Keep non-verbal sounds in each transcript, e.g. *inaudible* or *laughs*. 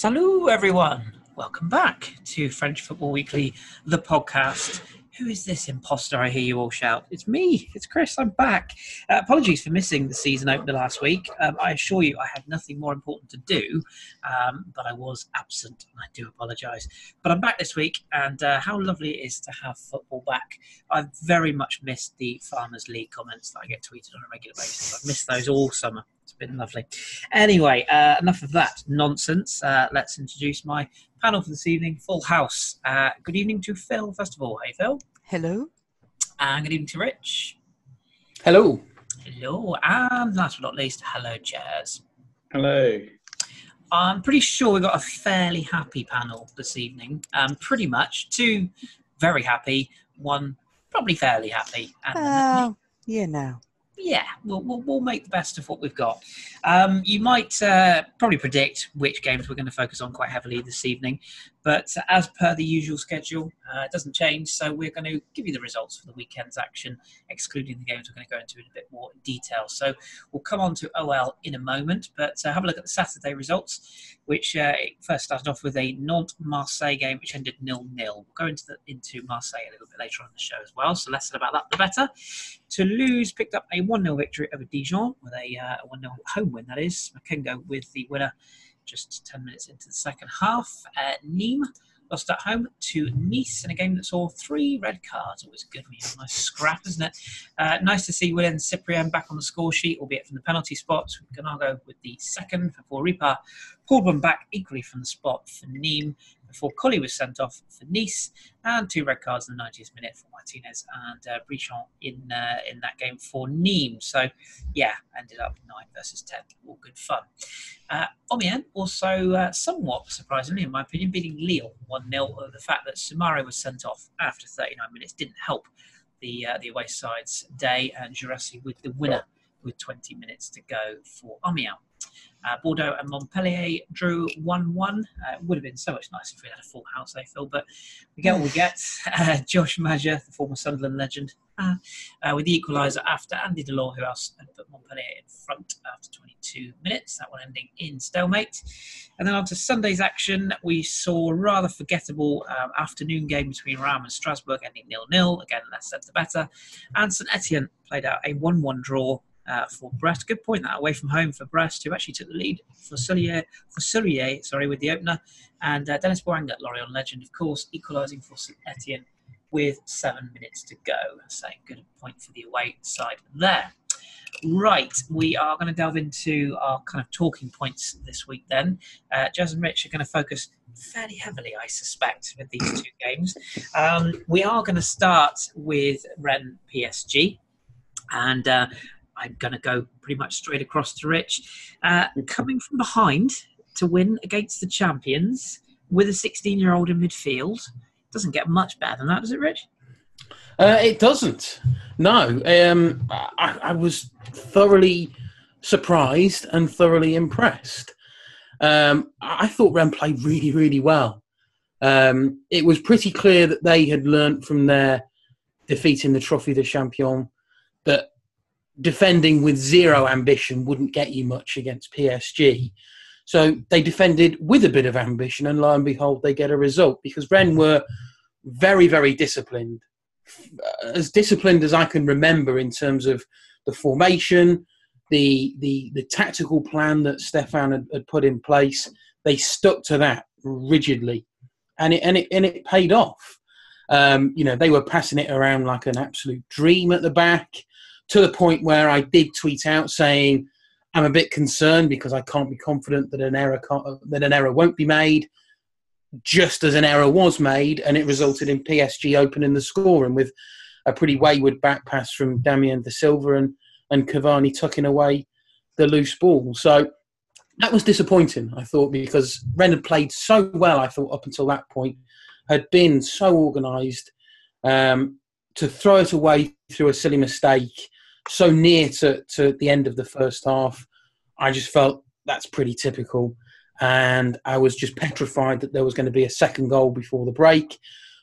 Salut, everyone. Welcome back to French Football Weekly, the podcast. Who is this imposter I hear you all shout? It's me, it's Chris, I'm back. Uh, apologies for missing the season opener last week. Um, I assure you I had nothing more important to do, um, but I was absent, and I do apologise. But I'm back this week, and uh, how lovely it is to have football back. I've very much missed the Farmers League comments that I get tweeted on a regular basis. I've missed those all summer. It's been lovely. Anyway, uh, enough of that nonsense. Uh, let's introduce my panel for this evening. Full house. Uh, good evening to Phil, first of all. Hey, Phil. Hello. And good evening to Rich. Hello. Hello. And last but not least, hello, Jazz. Hello. I'm pretty sure we've got a fairly happy panel this evening. Um, pretty much. Two very happy, one probably fairly happy. And Oh, you know. Yeah, we'll, we'll, we'll make the best of what we've got. Um, you might uh, probably predict which games we're going to focus on quite heavily this evening, but as per the usual schedule, uh, it doesn't change. So we're going to give you the results for the weekend's action, excluding the games we're going to go into in a bit more detail. So we'll come on to OL in a moment, but uh, have a look at the Saturday results, which uh, first started off with a Nantes Marseille game, which ended nil nil. We'll go into the, into Marseille a little bit later on in the show as well. So less said about that, the better. Toulouse picked up a 1 0 victory over Dijon with a uh, 1 0 home win, that is. Makengo with the winner just 10 minutes into the second half. Uh, Nîmes lost at home to Nice in a game that saw three red cards. Always good when you have a nice scrap, isn't it? Uh, nice to see Wylan Cyprien back on the score sheet, albeit from the penalty spot. Ganago with the second before Ripart pulled one back equally from the spot for Nîmes before Collie was sent off for Nice, and two red cards in the 90th minute for Martinez and uh, Briançon in uh, in that game for Nîmes. So, yeah, ended up nine versus ten. All good fun. Uh, Amiens also uh, somewhat surprisingly, in my opinion, beating Lille one 0 The fact that Soumaré was sent off after 39 minutes didn't help the uh, the away side's day, and Guirassy with the winner with 20 minutes to go for Amiens. Uh, Bordeaux and Montpellier drew 1 1. Uh, it would have been so much nicer if we had a full house, I feel, but we get what we get. *laughs* Uh, Josh Maja, the former Sunderland legend, uh, uh, with the equaliser after Andy Delort, who else had put Montpellier in front after 22 minutes. That one ending in stalemate. And then on to Sunday's action, we saw a rather forgettable um, afternoon game between Reims and Strasbourg, ending nil nil. Again, less said the better. And St Etienne played out a 1 1 draw uh, for Brest. Good point that away from home for Brest, who actually took the lead for Soulier, for Soulier, sorry, with the opener. And uh, Denis Bouanga, Lorient legend, of course, equalising for St Etienne with seven minutes to go. So good point for the away side there. Right, we are going to delve into our kind of talking points this week then. Uh, Jazz and Rich are going to focus fairly heavily, I suspect, with these two games. Um, we are going to start with Rennes PSG. And uh, I'm going to go pretty much straight across to Rich. Uh, coming from behind to win against the champions with a 16 year old in midfield doesn't get much better than that, does it, Rich? Uh, it doesn't. No. Um, I, I was thoroughly surprised and thoroughly impressed. Um, I thought Rennes played really, really well. Um, it was pretty clear that they had learnt from their defeat in the Trophée des Champions that defending with zero ambition wouldn't get you much against PSG. So they defended with a bit of ambition, and lo and behold, they get a result because Rennes were very, very disciplined, as disciplined as I can remember in terms of the formation, the the the tactical plan that Stéphan had, had put in place. They stuck to that rigidly, and it and it and it paid off. Um, you know, they were passing it around like an absolute dream at the back to the point where I did tweet out saying I'm a bit concerned because I can't be confident that an error that an error won't be made. Just as an error was made, and it resulted in PSG opening the score, and with a pretty wayward back pass from Damien Da Silva and and Cavani tucking away the loose ball. So that was disappointing, I thought, because Rennes had played so well. I thought up until that point had been so organised. Um, to throw it away through a silly mistake so near to, to the end of the first half, I just felt that's pretty typical. And I was just petrified that there was going to be a second goal before the break.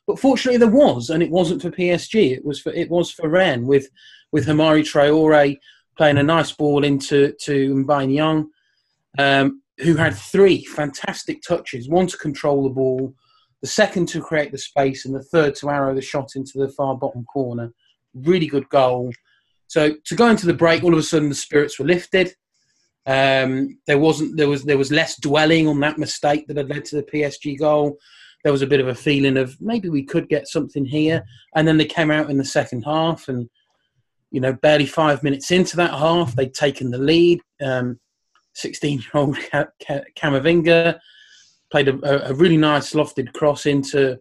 But fortunately, there was, and it wasn't for PSG. It was for it was for Rennes with with Hamari Traore playing a nice ball into to Mbaye Niang. Um, who had three fantastic touches one to control the ball, the second to create the space, and the third to arrow the shot into the far bottom corner. Really good goal. So to go into the break, all of a sudden the spirits were lifted. Um, there wasn't there was there was less dwelling on that mistake that had led to the PSG goal. There was a bit of a feeling of maybe we could get something here, and then they came out in the second half, and you know barely five minutes into that half, they'd taken the lead. Um, 16-year-old Camavinga played a, a, really nice lofted cross into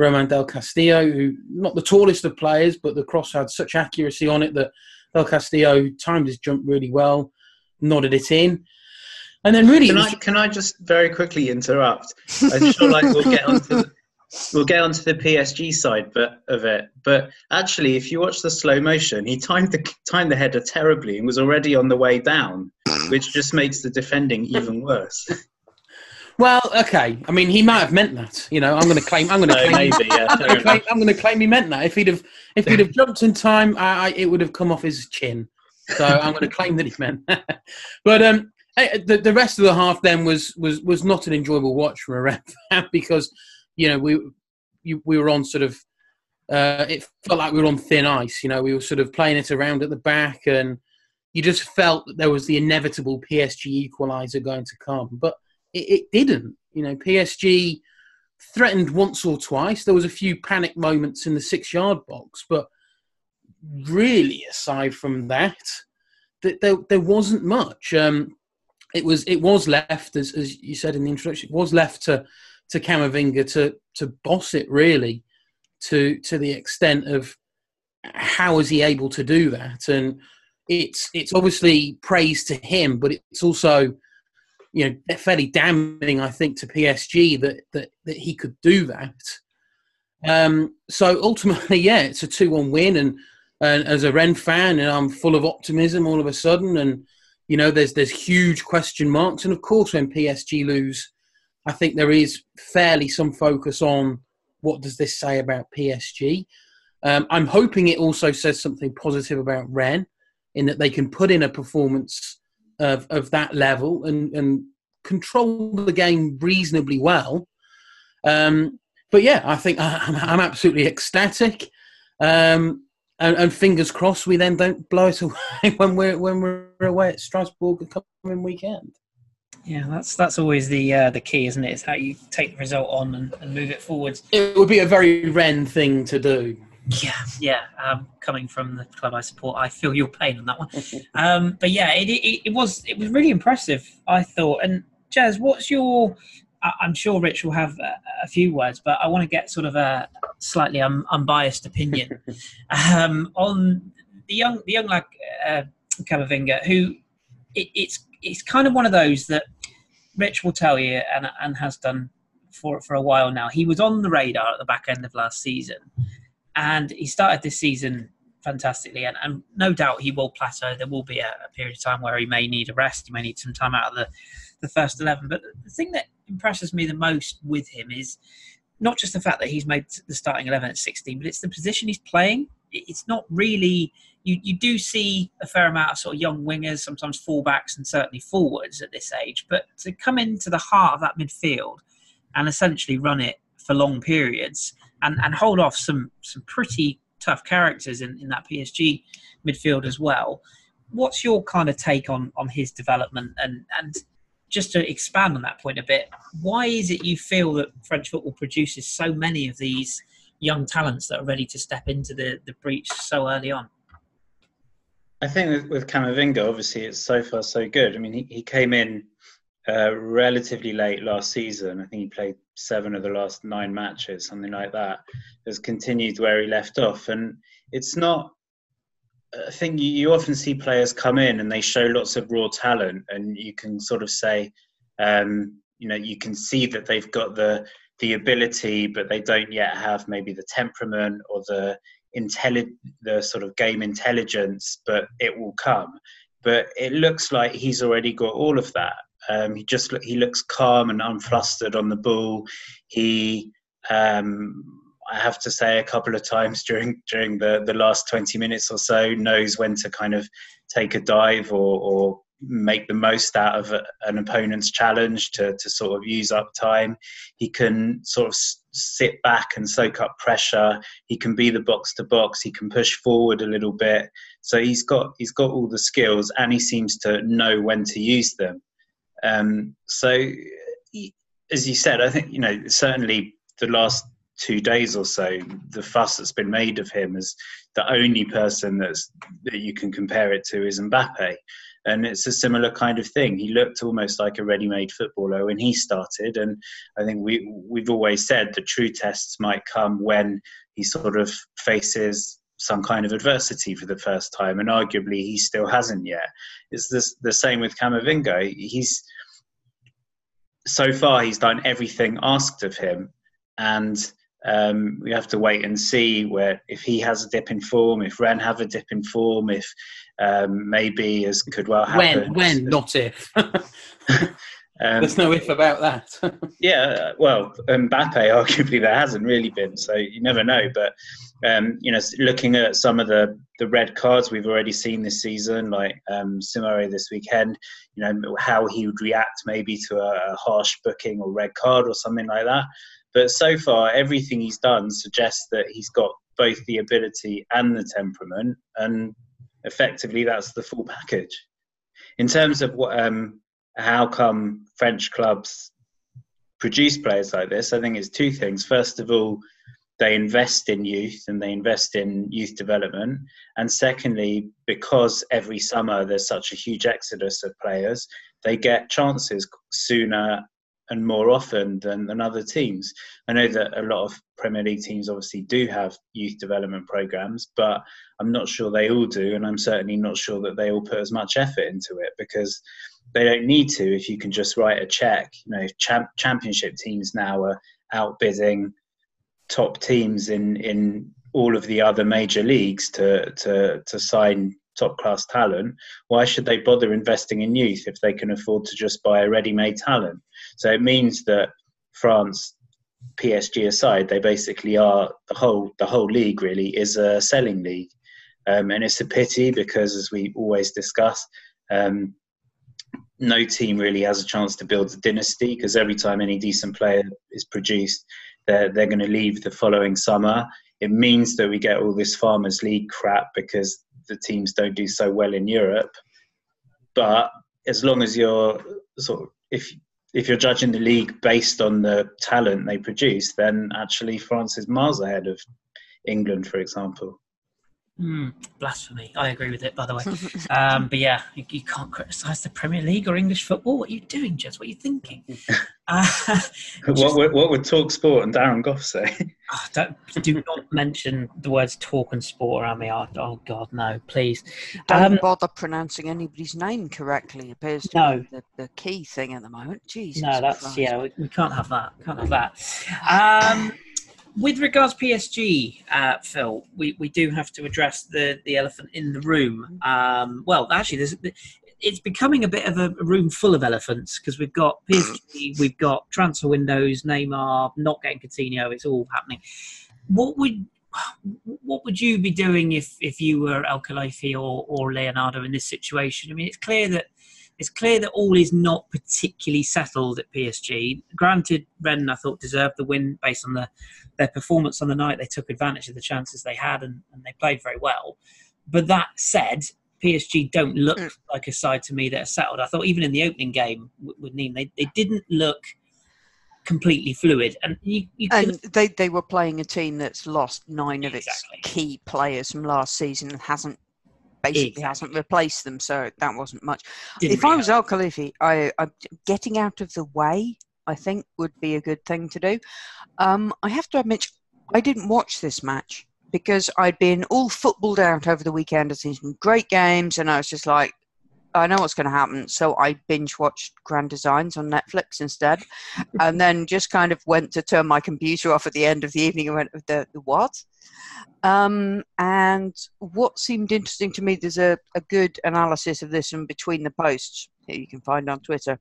Romain Del Castillo, who not the tallest of players, but the cross had such accuracy on it that Del Castillo timed his jump really well, nodded it in. And then really, can I can I just very quickly interrupt? I feel like we'll get onto the, we'll get onto the PSG side but, of it. But actually, if you watch the slow motion, he timed the timed the header terribly and was already on the way down, which just makes the defending even worse. Well, okay. I mean, he might have meant that. You know, I'm going to claim. I'm going to no, claim. Maybe, yeah, I'm going to claim, I'm going to claim he meant that. If he'd have, if he'd have jumped in time, I, I, it would have come off his chin. So I'm going to claim that he meant. *laughs* but um, eh, the the rest of the half then was was was not an enjoyable watch for a ref *laughs* because you know we you, we were on sort of. Uh, it felt like we were on thin ice. You know, we were sort of playing it around at the back, and you just felt that there was the inevitable PSG equaliser going to come, but it, it didn't. You know, PSG threatened once or twice. There was a few panic moments in the six-yard box, but really, aside from that, there there wasn't much. Um, it was it was left, as as you said in the introduction, it was left to to Camavinga to to boss it really, to to the extent of how is he able to do that? And it's it's obviously praise to him, but it's also you know fairly damning, I think, to PSG that that that he could do that. Um, so ultimately, *laughs* yeah, it's a two-one win, and and as a Rennes fan, and I'm full of optimism all of a sudden, and you know, there's there's huge question marks, and of course, when PSG lose, I think there is fairly some focus on what does this say about PSG. Um, I'm hoping it also says something positive about Rennes, in that they can put in a performance of, of that level and, and control the game reasonably well. Um, but yeah, I think I'm, I'm absolutely ecstatic. Um, and, and, fingers crossed we then don't blow it *laughs* away when we're when we're away at Strasbourg the coming weekend. Yeah, that's that's always the uh, the key, isn't it? It's how you take the result on and, and move it forwards. It would be a very Rennes thing to do. Yeah, yeah. Um, coming from the club I support, I feel your pain on that one. um, but yeah, it, it, it, was it was really impressive. I thought. And Jazz, what's your? I'm sure Rich will have a, a few words, but I want to get sort of a slightly un, unbiased opinion *laughs* um, on the young the young lad uh, Camavinga, who it, it's it's kind of one of those that Rich will tell you and and has done for for a while now. He was on the radar at the back end of last season and he started this season fantastically, and, and no doubt he will plateau. There will be a, a, period of time where he may need a rest. He may need some time out of the, the first eleven. But the thing that impresses me the most with him is not just the fact that he's made the starting eleven at sixteen, but it's the position he's playing. It's not really. You, you do see a fair amount of sort of young wingers, sometimes fullbacks, and certainly forwards at this age. But to come into the heart of that midfield and essentially run it for long periods and, and hold off some some pretty tough characters in, in that PSG midfield as well. What's your kind of take on on his development and and just to expand on that point a bit, why is it you feel that French football produces so many of these young talents that are ready to step into the, the breach so early on? I think with, with Camavinga, obviously, it's so far so good. I mean, he, he came in uh, relatively late last season. I think he played seven of the last nine matches, something like that. Has continued where he left off, and it's not. I think you, you often see players come in and they show lots of raw talent, and you can sort of say, um, you know, you can see that they've got the the ability, but they don't yet have maybe the temperament or the intelli- the sort of game intelligence, but it will come. But it looks like he's already got all of that. Um, he just he looks calm and unflustered on the ball. He, um, I have to say, a couple of times *laughs* during during the the last twenty minutes or so, knows when to kind of take a dive or, or make the most out of a, an opponent's challenge to, to sort of use up time. He can sort of sit back and soak up pressure. He can be the box to box. He can push forward a little bit. So he's got he's got all the skills, and he seems to know when to use them. Um, so, as you said, I think you know certainly the last two days or so, the fuss that's been made of him as the only person that's that you can compare it to is Mbappe and it's a similar kind of thing. He looked almost like a ready-made footballer when he started, and I think we we've always said the true tests might come when he sort of faces some kind of adversity for the first time, and arguably he still hasn't yet. It's this, the same with Camavinga. He's so far he's done everything asked of him, and um, we have to wait and see where if he has a dip in form, if Rennes have a dip in form, if um, maybe as could well happen. When, when, not if. *laughs* um, There's no if about that. *laughs* yeah, well, Mbappe *laughs* arguably there hasn't really been, so you never know. But um, you know, looking at some of the the red cards we've already seen this season, like um, this weekend, you know how he would react maybe to a, a harsh booking or red card or something like that. But so far, everything he's done suggests that he's got both the ability and the temperament, and effectively that's the full package. In terms of what, um, how come French clubs produce players like this, I think it's two things. First of all, they invest in youth and they invest in youth development. And secondly, because every summer there's such a huge exodus of players, they get chances sooner and more often than, than other teams. I know that a lot of Premier League teams obviously do have youth development programs, but I'm not sure they all do, and I'm certainly not sure that they all put as much effort into it because they don't need to. If you can just write a check, you know, champ, championship teams now are outbidding top teams in in all of the other major leagues to to to sign top class talent, why should they bother investing in youth if they can afford to just buy a ready made talent? So it means that France, PSG aside, they basically are the whole the whole league really is a selling league, um, and it's a pity because as we always discuss. Um, no team really has a chance to build a dynasty because every time any decent player is produced, they're, they're going to leave the following summer. It means that we get all this Farmers League crap because the teams don't do so well in Europe. But as long as you're sort of if if you're judging the league based on the talent they produce, then actually France is miles ahead of England, for example. Mm, blasphemy. I agree with it, by the way. *laughs* Um, but yeah, you, you, can't criticise the Premier League or English football. What are you doing, Jess? What are you thinking? *laughs* Uh, *laughs* what, would, what would Talk Sport and Darren Gough say? Oh, don't, do not mention the words talk and sport around me. Oh, oh God, no, please. Don't um, bother pronouncing anybody's name correctly. Appears to no. be the, the, key thing at the moment. Jesus. No, that's, Christ. yeah, we, we, can't have that. Can't have that. Um, with regards PSG, uh, Phil, we, we do have to address the, the elephant in the room. Um, well, actually, there's, it's becoming a bit of a room full of elephants because we've got PSG, *clears throat* we've got transfer windows, Neymar not getting Coutinho. It's all happening. What would what would you be doing if, if you were El Khelaïfi or, or Leonardo in this situation? I mean, it's clear that it's clear that all is not particularly settled at PSG. Granted, Rennes, I thought, deserved the win based on the, their performance on the night. They took advantage of the chances they had and, and they played very well. But that said, PSG don't look mm. like a side to me that are settled. I thought even in the opening game with Nîmes, they, they didn't look completely fluid. And you, you and they, they were playing a team that's lost nine of exactly. its key players from last season and hasn't basically exactly. hasn't replaced them, so that wasn't much. Didn't if I was Al Khelaïfi, I, I, getting out of the way, I think, would be a good thing to do. Um, I have to admit, I didn't watch this match because I'd been all footballed out over the weekend. I'd seen some great games, and I was just like, I know what's going to happen. So I binge watched Grand Designs on Netflix instead, and then *laughs* just kind of went to turn my computer off at the end of the evening and went, the, the what? Um, and what seemed interesting to me, there's a, a good analysis of this in between the posts that you can find on Twitter.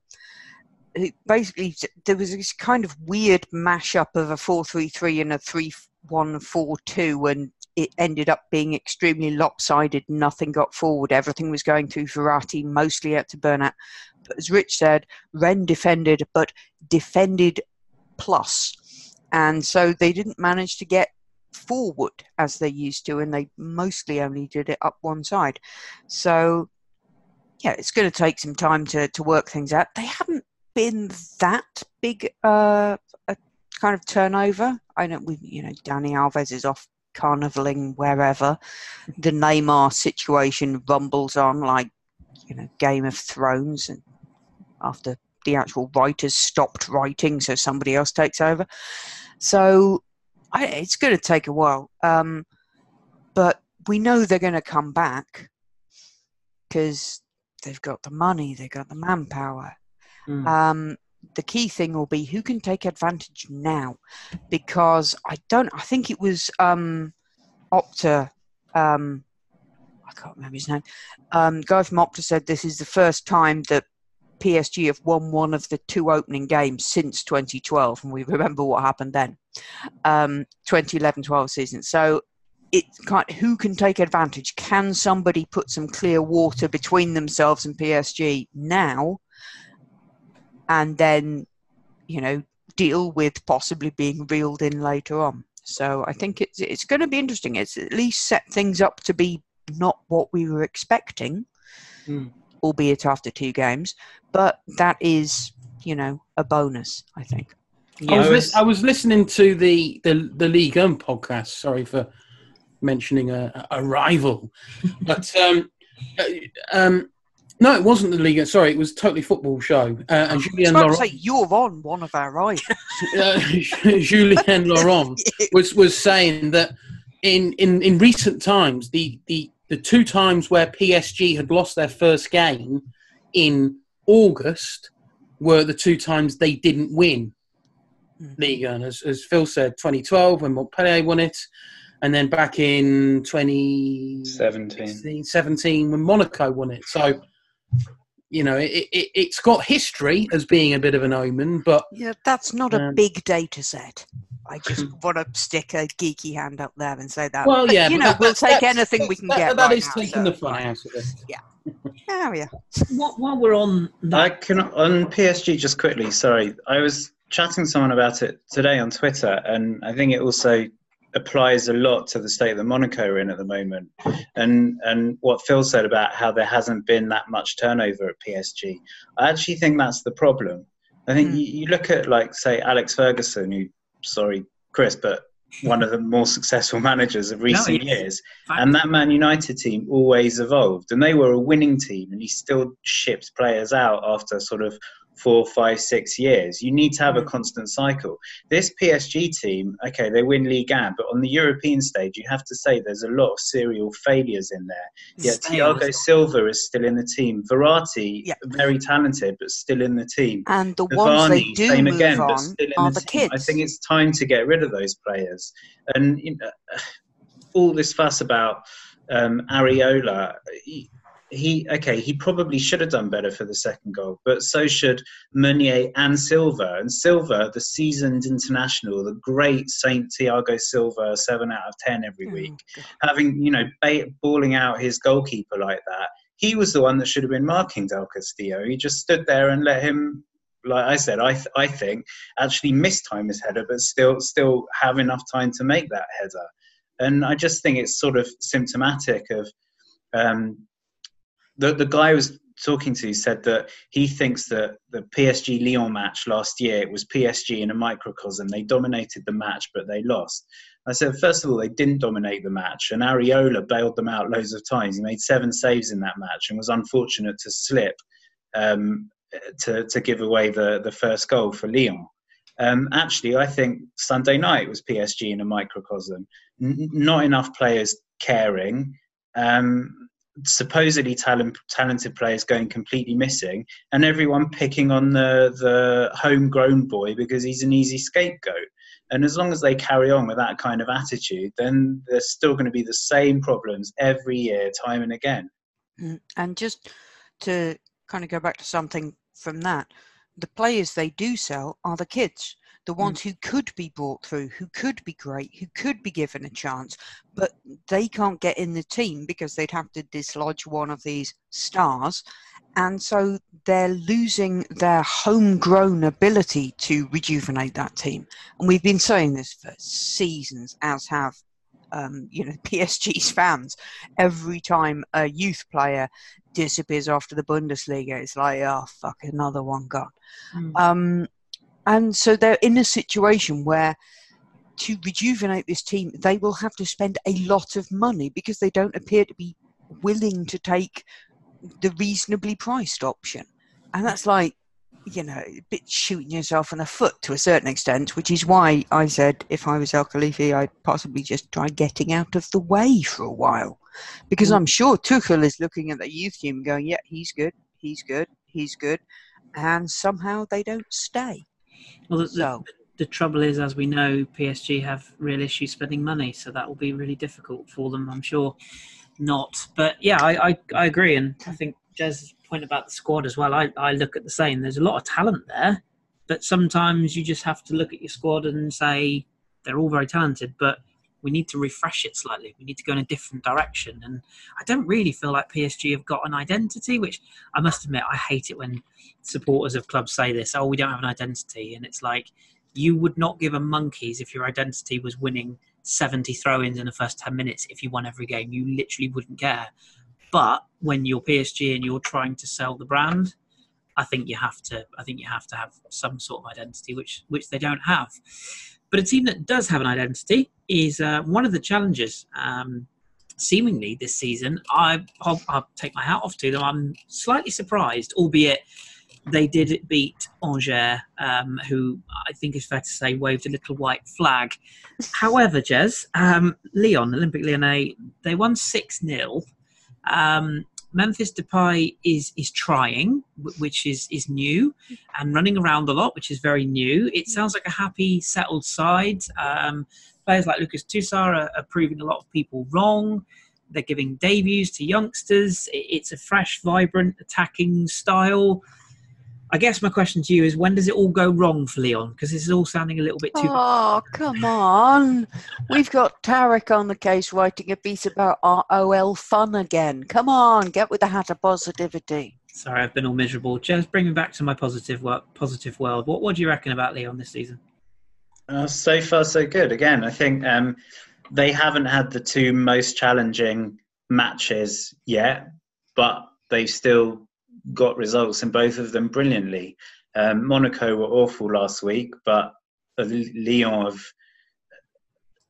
It basically, there was this kind of weird mashup of a 4 3 3 and a 3 1 4 2, and it ended up being extremely lopsided. Nothing got forward. Everything was going through Verratti, mostly out to Bernat. But as Rich said, Rennes defended, but defended plus. And so they didn't manage to get forward as they used to, and they mostly only did it up one side. So, yeah, it's going to take some time to, to work things out. They haven't been that big uh, a kind of turnover. I know we, you know, Dani Alves is off carnivaling wherever. The Neymar situation rumbles on like, you know, Game of Thrones, and after the actual writers stopped writing, so somebody else takes over. So I, it's going to take a while, um, but we know they're going to come back because they've got the money, they've got the manpower. Mm. Um, the key thing will be who can take advantage now, because I don't. I think it was um, Opta. Um, I can't remember his name. Um, guy from Opta said this is the first time that PSG have won one of the two opening games since 2012, and we remember what happened then, um, 2011-12 season. So it can't, who can take advantage? Can somebody put some clear water between themselves and PSG now, and then, you know, deal with possibly being reeled in later on? So I think it's it's going to be interesting. It's at least set things up to be not what we were expecting. Mm albeit after two games. But that is, you know, a bonus, I think. Yeah. I, was lis- I was listening to the, the, the League One podcast. Sorry for mentioning a, a rival. *laughs* but um, uh, um, no, it wasn't the league. Sorry, it was totally football show. Uh, and Julien Laurent. Say, you're on one of our rivals. *laughs* uh, *laughs* Julien Laurent *laughs* was was saying that in, in, in recent times the, the the two times where PSG had lost their first game in August were the two times they didn't win mm. League One. As, as Phil said, 2012 when Montpellier won it, and then back in 2017 17 when Monaco won it. So, you know, it, it, has got history as being a bit of an omen, but. Yeah, that's not um, a big data set. I just want to stick a geeky hand up there and say that. Well, but, yeah, you know, we'll take anything we can that, get. That right is now, taking so, the fun out of it. Yeah. Oh yeah. While, while we're on, that... I can on PSG just quickly. Sorry, I was chatting to someone about it today on Twitter, and I think it also applies a lot to the state that Monaco are in at the moment, and and what Phil said about how there hasn't been that much turnover at PSG. I actually think that's the problem. I think mm. you, you, look at like say Alex Ferguson, who sorry, Chris, but one of the more *laughs* successful managers of recent no, years. And that Man United team always evolved, and they were a winning team, and he still shipped players out after sort of four, five, six years. You need to have a mm. constant cycle. This PSG team, okay, they win League 1, but on the European stage, you have to say there's a lot of serial failures in there. Yet Thiago Silva is still in the team. Verratti, yeah. very talented, but still in the team. And the Navani, ones they do same move again, on but still in are the, the kids. I think it's time to get rid of those players. And you know, *sighs* all this fuss about um, Areola, he okay, he probably should have done better for the second goal, but so should Meunier and Silva. And Silva, the seasoned international, the great Saint Thiago Silva, seven out of ten every oh, week, oh, having you know balling out his goalkeeper like that. He was the one that should have been marking Del Castillo. He just stood there and let him like I said, I th- I think actually mistime his header, but still still have enough time to make that header. And I just think it's sort of symptomatic of um, the the guy I was talking to said that he thinks that the PSG Lyon match last year it was PSG in a microcosm. They dominated the match, but they lost. I said, first of all, they didn't dominate the match, and Areola bailed them out loads of times. He made seven saves in that match and was unfortunate to slip um, to to give away the the first goal for Lyon. Um, actually, I think Sunday night was PSG in a microcosm. N- not enough players caring. Um, supposedly talent, talented players going completely missing, and everyone picking on the the homegrown boy because he's an easy scapegoat. And as long as they carry on with that kind of attitude, then there's still going to be the same problems every year, time and again. Mm, and just to kind of go back to something from that, the players they do sell are the kids the hmm. ones mm. who could be brought through, who could be great, who could be given a chance, but they can't get in the team because they'd have to dislodge one of these stars. And so they're losing their homegrown ability to rejuvenate that team. And we've been saying this for seasons, as have um, you know *laughs* PSG's fans. Every time a youth player disappears after the Bundesliga, it's like, oh fuck, another one gone. Mm. Um, and so they're in a situation where to rejuvenate this team, they will have to spend a lot of money because they don't appear to be willing to take the reasonably priced option. And that's like, you know, a bit shooting yourself in the foot to a certain extent, which is why I said if I was El Khelaïfi, I'd possibly just try getting out of the way for a while. Because mm. I'm sure Tuchel is looking at the youth team going, yeah, he's good, he's good, he's good. And somehow they don't stay. Well, the, so. the, the trouble is, as we know, PSG have real issues spending money, so that will be really difficult for them, I'm sure. Not, but yeah, I, I, I agree, and I think Jez's point about the squad as well. I, I look at the same. There's a lot of talent there, but sometimes you just have to look at your squad and say they're all very talented, but we need to refresh it slightly. We need to go in a different direction. And I don't really feel like PSG have got an identity, which I must admit, I hate it when supporters of clubs say this oh, we don't have an identity. And it's like, you would not give a monkeys if your identity was winning 70 throw ins in the first 10 minutes if you won every game. You literally wouldn't care. But when you're PSG and you're trying to sell the brand, I think you have to. I think you have to have some sort of identity, which which they don't have. But a team that does have an identity is uh, one of the challenges. Um, seemingly this season, I, I'll, I'll, take my hat off to them. I'm slightly surprised, albeit they did beat Angers, um, who I think is fair to say waved a little white flag. However, Jez, um, Lyon, Olympique Lyonnais, they won 6 0. Um, Memphis Depay is is trying, which is is new, and running around a lot, which is very new. It sounds like a happy, settled side. Um, players like Lucas Tousart are, are, proving a lot of people wrong. They're giving debuts to youngsters. It's a fresh, vibrant, attacking style. I guess my question to you is when does it all go wrong for Lyon? Because this is all sounding a little bit too. Oh, come on. We've got Tarek on the case writing a piece about ROL fun again. Come on, get with the hat of positivity. Sorry, I've been all miserable. Just bring me back to my positive, work, positive positive world. What, what do you reckon about Lyon this season? Uh, so far, so good. Again, I think um, they haven't had the two most challenging matches yet, but they've still got results in both of them brilliantly. Um, Monaco were awful last week, but Lyon have,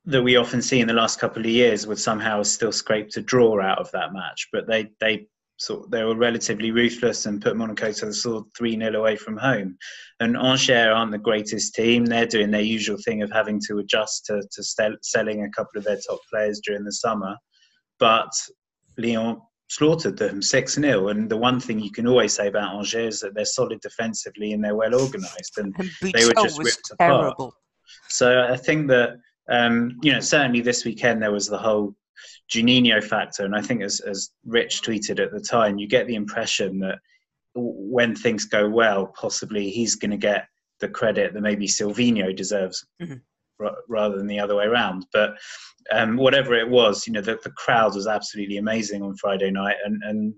that we often see in the last couple of years would somehow still scrape a draw out of that match. But they they sort they were relatively ruthless and put Monaco to the sword three 0 away from home. And Angers aren't the greatest team. They're doing their usual thing of having to adjust to to selling a couple of their top players during the summer. But Lyon slaughtered them 6 0. And the one thing you can always say about Angers is that they're solid defensively and they're well organised. And, and they were just ripped terrible. apart. So I think that, um, you know, certainly this weekend there was the whole Juninho factor. And I think, as, as Rich tweeted at the time, you get the impression that when things go well, possibly he's going to get the credit that maybe Sylvinho deserves. Mm-hmm rather than the other way around. But um, whatever it was, you know, the, the crowd was absolutely amazing on Friday night, and and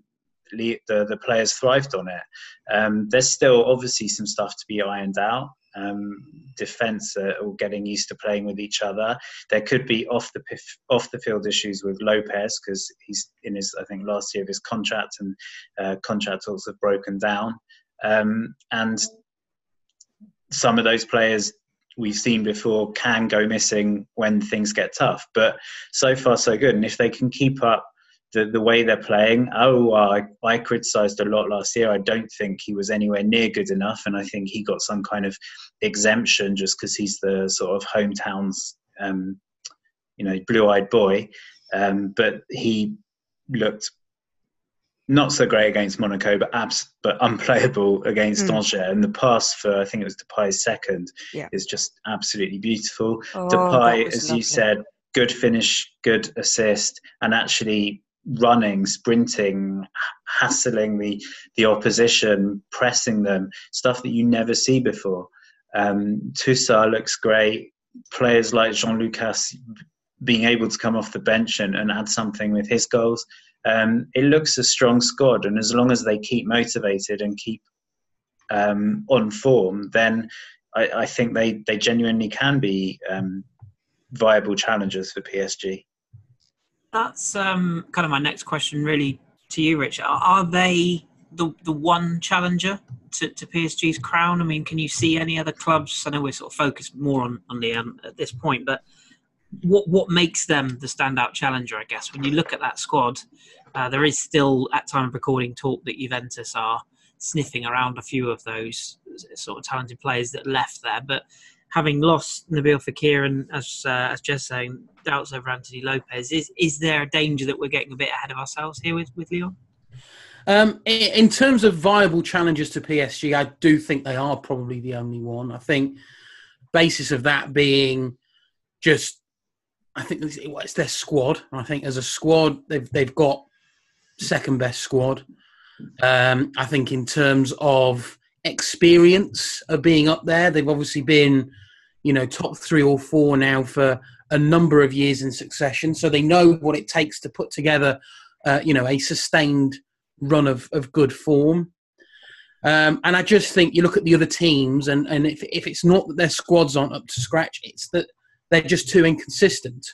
the the players thrived on it. Um, there's still obviously some stuff to be ironed out. Um, defense all getting used to playing with each other. There could be off the off the field issues with Lopes because he's in his I think last year of his contract and uh, contract talks have broken down. Um, and some of those players we've seen before can go missing when things get tough. But so far, so good. And if they can keep up the, the way they're playing, oh, I, I criticised a lot last year. I don't think he was anywhere near good enough. And I think he got some kind of exemption just because he's the sort of hometown's, um, you know, blue eyed boy. Um, but he looked not so great against Monaco, but abs- but unplayable *laughs* against mm. Angers. And the pass for I think it was Depay's second yeah. is just absolutely beautiful. Oh, Depay, as lovely. you said, good finish, good assist, and actually running, sprinting, hassling the the opposition, pressing them, stuff that you never see before. Um, Tousart looks great. Players like Jean Lucas being able to come off the bench and, and add something with his goals. Um, it looks a strong squad, and as long as they keep motivated and keep um, on form, then I, I, think they, they genuinely can be um, viable challengers for PSG. That's um, kind of my next question, really, to you, Rich. Are, are they the the one challenger to, to PSG's crown? I mean, can you see any other clubs? I know we're sort of focused more on on Lyon at this point, but what what makes them the standout challenger? I guess when you look at that squad, uh, there is still at time of recording talk that Juventus are sniffing around a few of those sort of talented players that left there, but having lost Nabil Fekir and as uh, as Jez saying doubts over Anthony Lopes, is is there a danger that we're getting a bit ahead of ourselves here with with Lyon? Um, in terms of viable challenges to PSG, I do think they are probably the only one. I think basis of that being just, I think it's their squad. I think as a squad, they've they've got second best squad. Um, I think in terms of experience of being up there, they've obviously been, you know, top three or four now for a number of years in succession. So they know what it takes to put together, uh, you know, a sustained run of, of good form. Um, and I just think you look at the other teams, and, and if, if it's not that their squads aren't up to scratch, it's that they're just too inconsistent.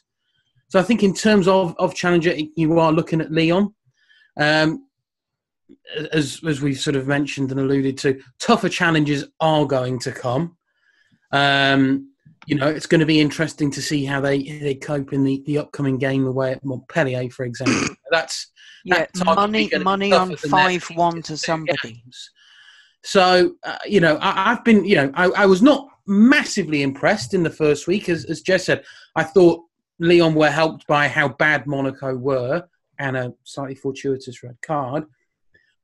So I think in terms of, of challenger, you are looking at Lyon. Um, as as we've sort of mentioned and alluded to, tougher challenges are going to come. Um, you know, it's going to be interesting to see how they they cope in the, the upcoming game away at Montpellier, for example. *clears throat* That's yeah, money money on five one to somebody. Games. So uh, you know, I, have been you know I, I, was not massively impressed in the first week, as as Jez said. I thought Lyon were helped by how bad Monaco were and a slightly fortuitous red card,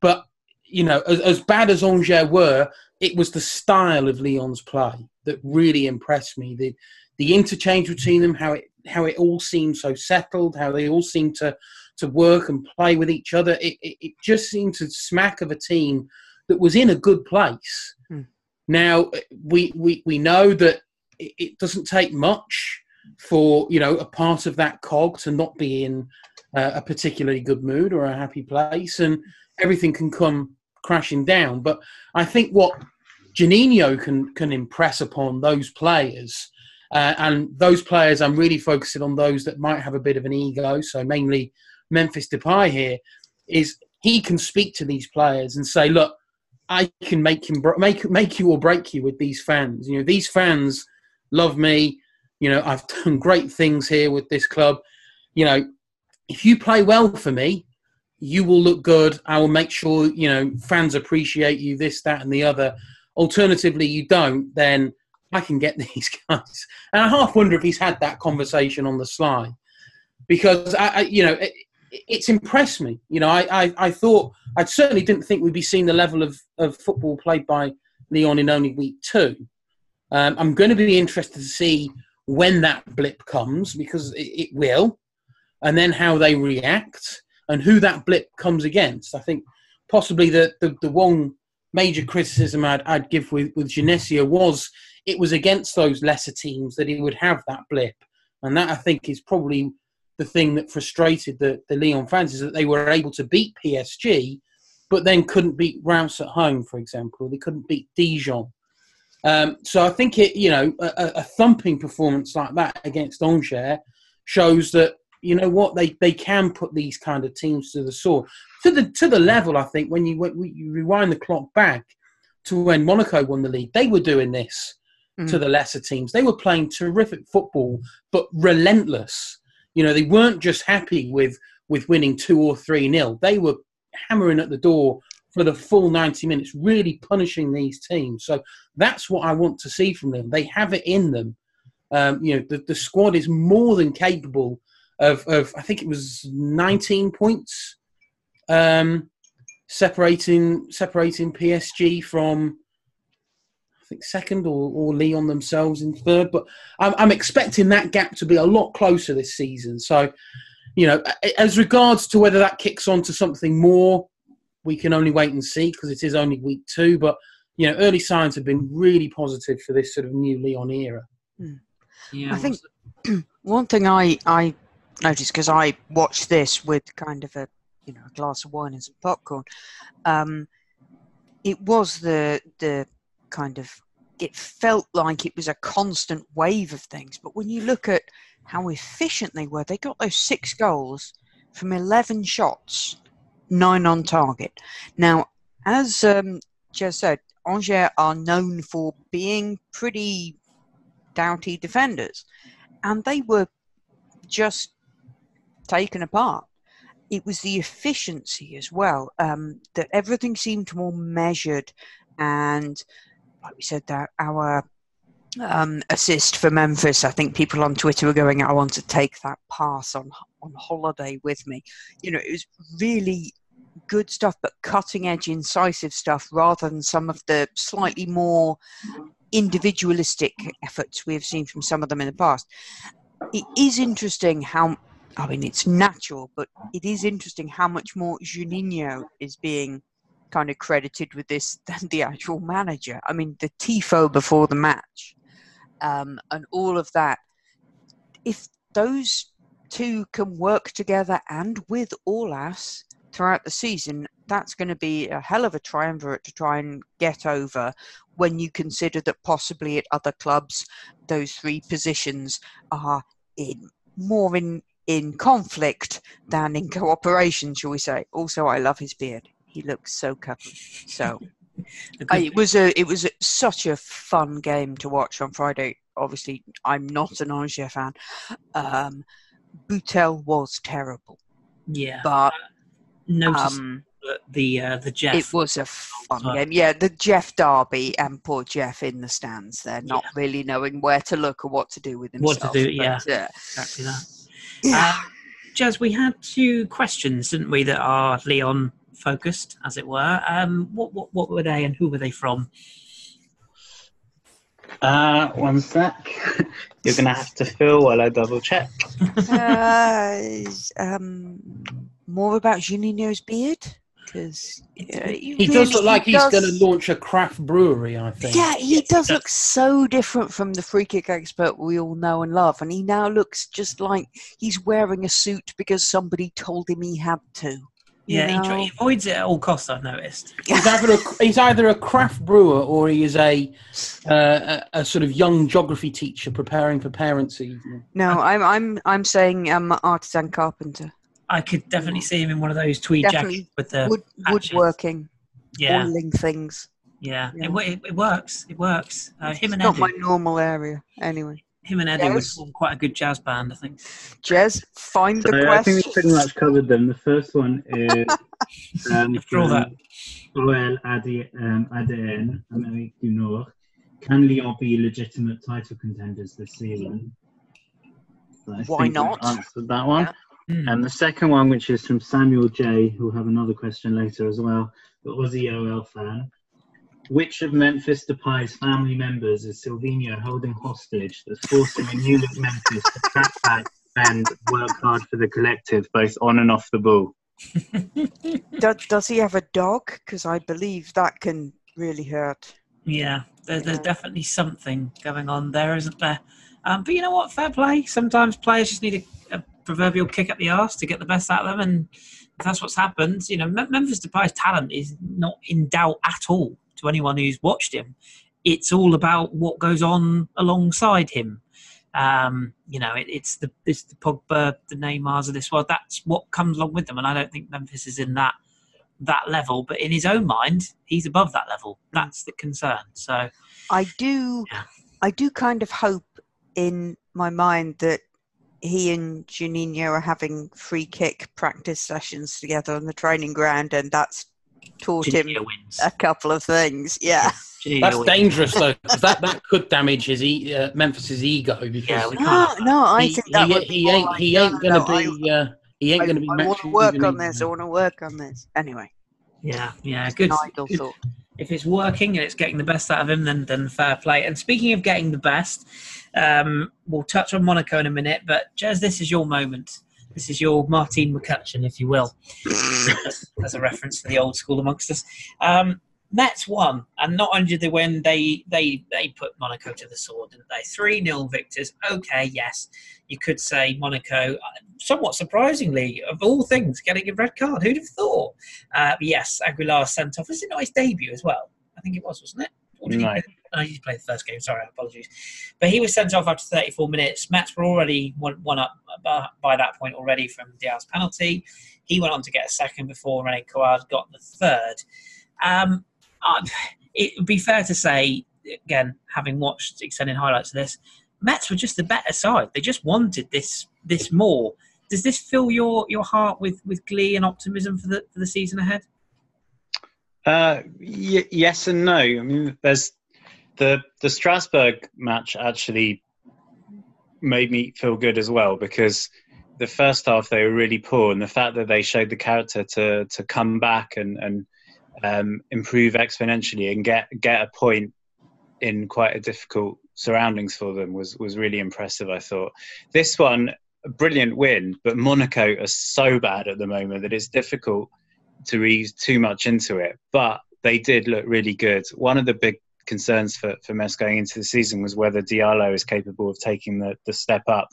but you know, as, as bad as Angers were, it was the style of Lyon's play that really impressed me. The the interchange between them, how it how it all seemed so settled, how they all seemed to to work and play with each other. It, it, it just seemed to smack of a team that was in a good place. Now we, we we know that it, doesn't take much for you know a part of that cog to not be in uh, a particularly good mood or a happy place, and everything can come crashing down. But I think what Juninho can can impress upon those players. Uh, and those players, I'm really focusing on those that might have a bit of an ego. So mainly Memphis Depay here is he can speak to these players and say, look, I can make him make make you or break you with these fans. You know, these fans love me. You know, I've done great things here with this club. You know, if you play well for me, you will look good. I will make sure you know fans appreciate you. This, that, and the other. Alternatively, you don't, then I can get *laughs* these guys. And I half wonder if he's had that conversation on the sly, because I, I you know, it's impressed me. You know, I, I, I, thought I certainly didn't think we'd be seeing the level of, of football played by Lyon in only week two. Um, I'm going to be interested to see when that blip comes because it, it, will, and then how they react and who that blip comes against. I think possibly the the, the one major criticism I'd, I'd give with with Genesio was it was against those lesser teams that he would have that blip, and that I think is probably the thing that frustrated the, the Lyon fans is that they were able to beat PSG, but then couldn't beat Reims at home, for example. They couldn't beat Dijon. Um, so I think it, you know, a, a, thumping performance like that against Angers shows that you know what they, they can put these kind of teams to the sword to the to the level. I think when you when you rewind the clock back to when Monaco won the league, they were doing this mm. to the lesser teams. They were playing terrific football, but relentless. You know, they weren't just happy with with winning two or three nil. They were hammering at the door for the full 90 minutes, really punishing these teams. So that's what I want to see from them. They have it in them. Um, you know, the, the squad is more than capable of, of I think it was 19 points um, separating separating PSG from think second or, or Lyon themselves in third. But I'm, I'm expecting that gap to be a lot closer this season. So, you know, as regards to whether that kicks on to something more, we can only wait and see because it is only week two. But you know, early signs have been really positive for this sort of new Lyon era. Hmm. Yeah, I think *clears throat* one thing I I noticed because I watched this with kind of a you know a glass of wine and some popcorn. Um, it was the the kind of it felt like it was a constant wave of things. But when you look at how efficient they were, they got those six goals from 11 shots, nine on target. Now, as um, Jez said, Angers are known for being pretty doughty defenders, and they were just taken apart. It was the efficiency as well um, that everything seemed more measured, and like we said, that our um, assist for Memphis. I think people on Twitter were going, "I want to take that pass on on holiday with me." You know, it was really good stuff, but cutting edge, incisive stuff, rather than some of the slightly more individualistic efforts we have seen from some of them in the past. It is interesting how. I mean, it's natural, but it is interesting how much more Juninho is being kind of credited with this than the actual manager. I mean, the tifo before the match um, and all of that. If those two can work together and with Aulas throughout the season, that's going to be a hell of a triumvirate to try and get over when you consider that possibly at other clubs those three positions are in more in in conflict than in cooperation, shall we say. Also, I love his beard he looks so cuppy. So *laughs* I, it was a it was a, such a fun game to watch on Friday. Obviously, I'm not an Angers fan. Um, Butelle was terrible. Yeah, but notice um, the uh, the Jeff. It was a fun game. Yeah, the Jeff Derby and poor Jeff in the stands. They're not yeah. really knowing where to look or what to do with themselves. What to do? yeah, yeah, exactly that. Yeah. Jez, we had two questions, didn't we, that are Lyon focused, as it were. Um, what, what, what were they and who were they from? Uh, one sec. *laughs* You're going to have to fill while I double check. uh, um, more about Juninho's beard? Because uh, he, he does look like he he's going to launch a craft brewery, I think. Yeah, he does look so different from the free kick expert we all know and love. And he now looks just like he's wearing a suit because somebody told him he had to. Yeah, he, he, avoids it at all costs. I've noticed. *laughs* He's either a, he's either a craft brewer or he is a, uh, a, a sort of young geography teacher preparing for parents' evening. No, I'm I'm I'm saying I'm um, artisan carpenter. I could definitely see him in one of those tweed definitely jackets with the wood, woodworking, yeah, oiling things. Yeah, yeah. It, it, it, works. It works. Uh, him it's and not Eddie. my normal area, anyway him and Eddie yes. would form quite a good jazz band, I think. Jez, find so the question. I think we pretty much covered them. The first one is *laughs* um, from that. OL ADN, ADN, Amérique du Nord. Can Lyon be legitimate title contenders this season? So Why not? Answered that one. Yeah. Hmm. And the second one, which is from Samuel J, who'll have another question later as well, What was the Aussie OL fan. Which of Memphis Depay's family members is Sylvinho holding hostage that's forcing a new look Memphis to track back and work hard for the collective, both on and off the ball? *laughs* does, does he have a dog? Because I believe that can really hurt. Yeah, there, there's definitely something going on there, isn't there? Um, but you know what? Fair play. Sometimes players just need a, a proverbial kick up the arse to get the best out of them, and if that's what's happened. You know, Memphis Depay's talent is not in doubt at all to anyone who's watched him. It's all about what goes on alongside him. Um, you know, it, it's the it's the Pogba, the Neymars of this world. That's what comes along with them, and I don't think Memphis is in that that level. But in his own mind, he's above that level. That's the concern. So, I do, yeah. I do kind of hope in my mind that he and Juninho are having free kick practice sessions together on the training ground, and that's taught him wins. a couple of things. Yeah. *laughs* That's wins. dangerous though, that that could damage his e- uh, Memphis's ego. Because yeah, no, no, I he, think that he, he ain't like, he ain't gonna no, be uh, he ain't I, gonna be. I want to work on this. I want to work on this. Anyway. Yeah, yeah, good. good. If it's working and it's getting the best out of him, then then fair play. And speaking of getting the best, um, we'll touch on Monaco in a minute. But Jez, this is your moment. This is your Martine McCutcheon, if you will, as a reference to the old school amongst us. Um, Metz won, and not only did they win, they they they put Monaco to the sword, didn't they? Three 0 victors. Okay, yes, you could say Monaco, uh, somewhat surprisingly, of all things, getting a red card. Who'd have thought? Uh, yes, Aguilar sent off. Was it not his debut as well? I think it was, wasn't it? Or did no. play, played the first game. Sorry, apologies. But he was sent off after 34 minutes. Metz were already one, one up by that point already from Diaz penalty. He went on to get a second before Renaud Cohade got the third. Um, uh, it would be fair to say, again, having watched extended highlights of this, Metz were just the better side. They just wanted this this more. Does this fill your, your heart with, with glee and optimism for the for the season ahead? Uh, y- yes and no. I mean, there's the the Strasbourg match actually made me feel good as well because the first half they were really poor, and the fact that they showed the character to to come back and and um, improve exponentially and get get a point in quite a difficult surroundings for them was was really impressive. I thought this one a brilliant win, but Monaco are so bad at the moment that it's difficult to read too much into it. But they did look really good. One of the big concerns for, for Metz going into the season was whether Diallo is capable of taking the, the step up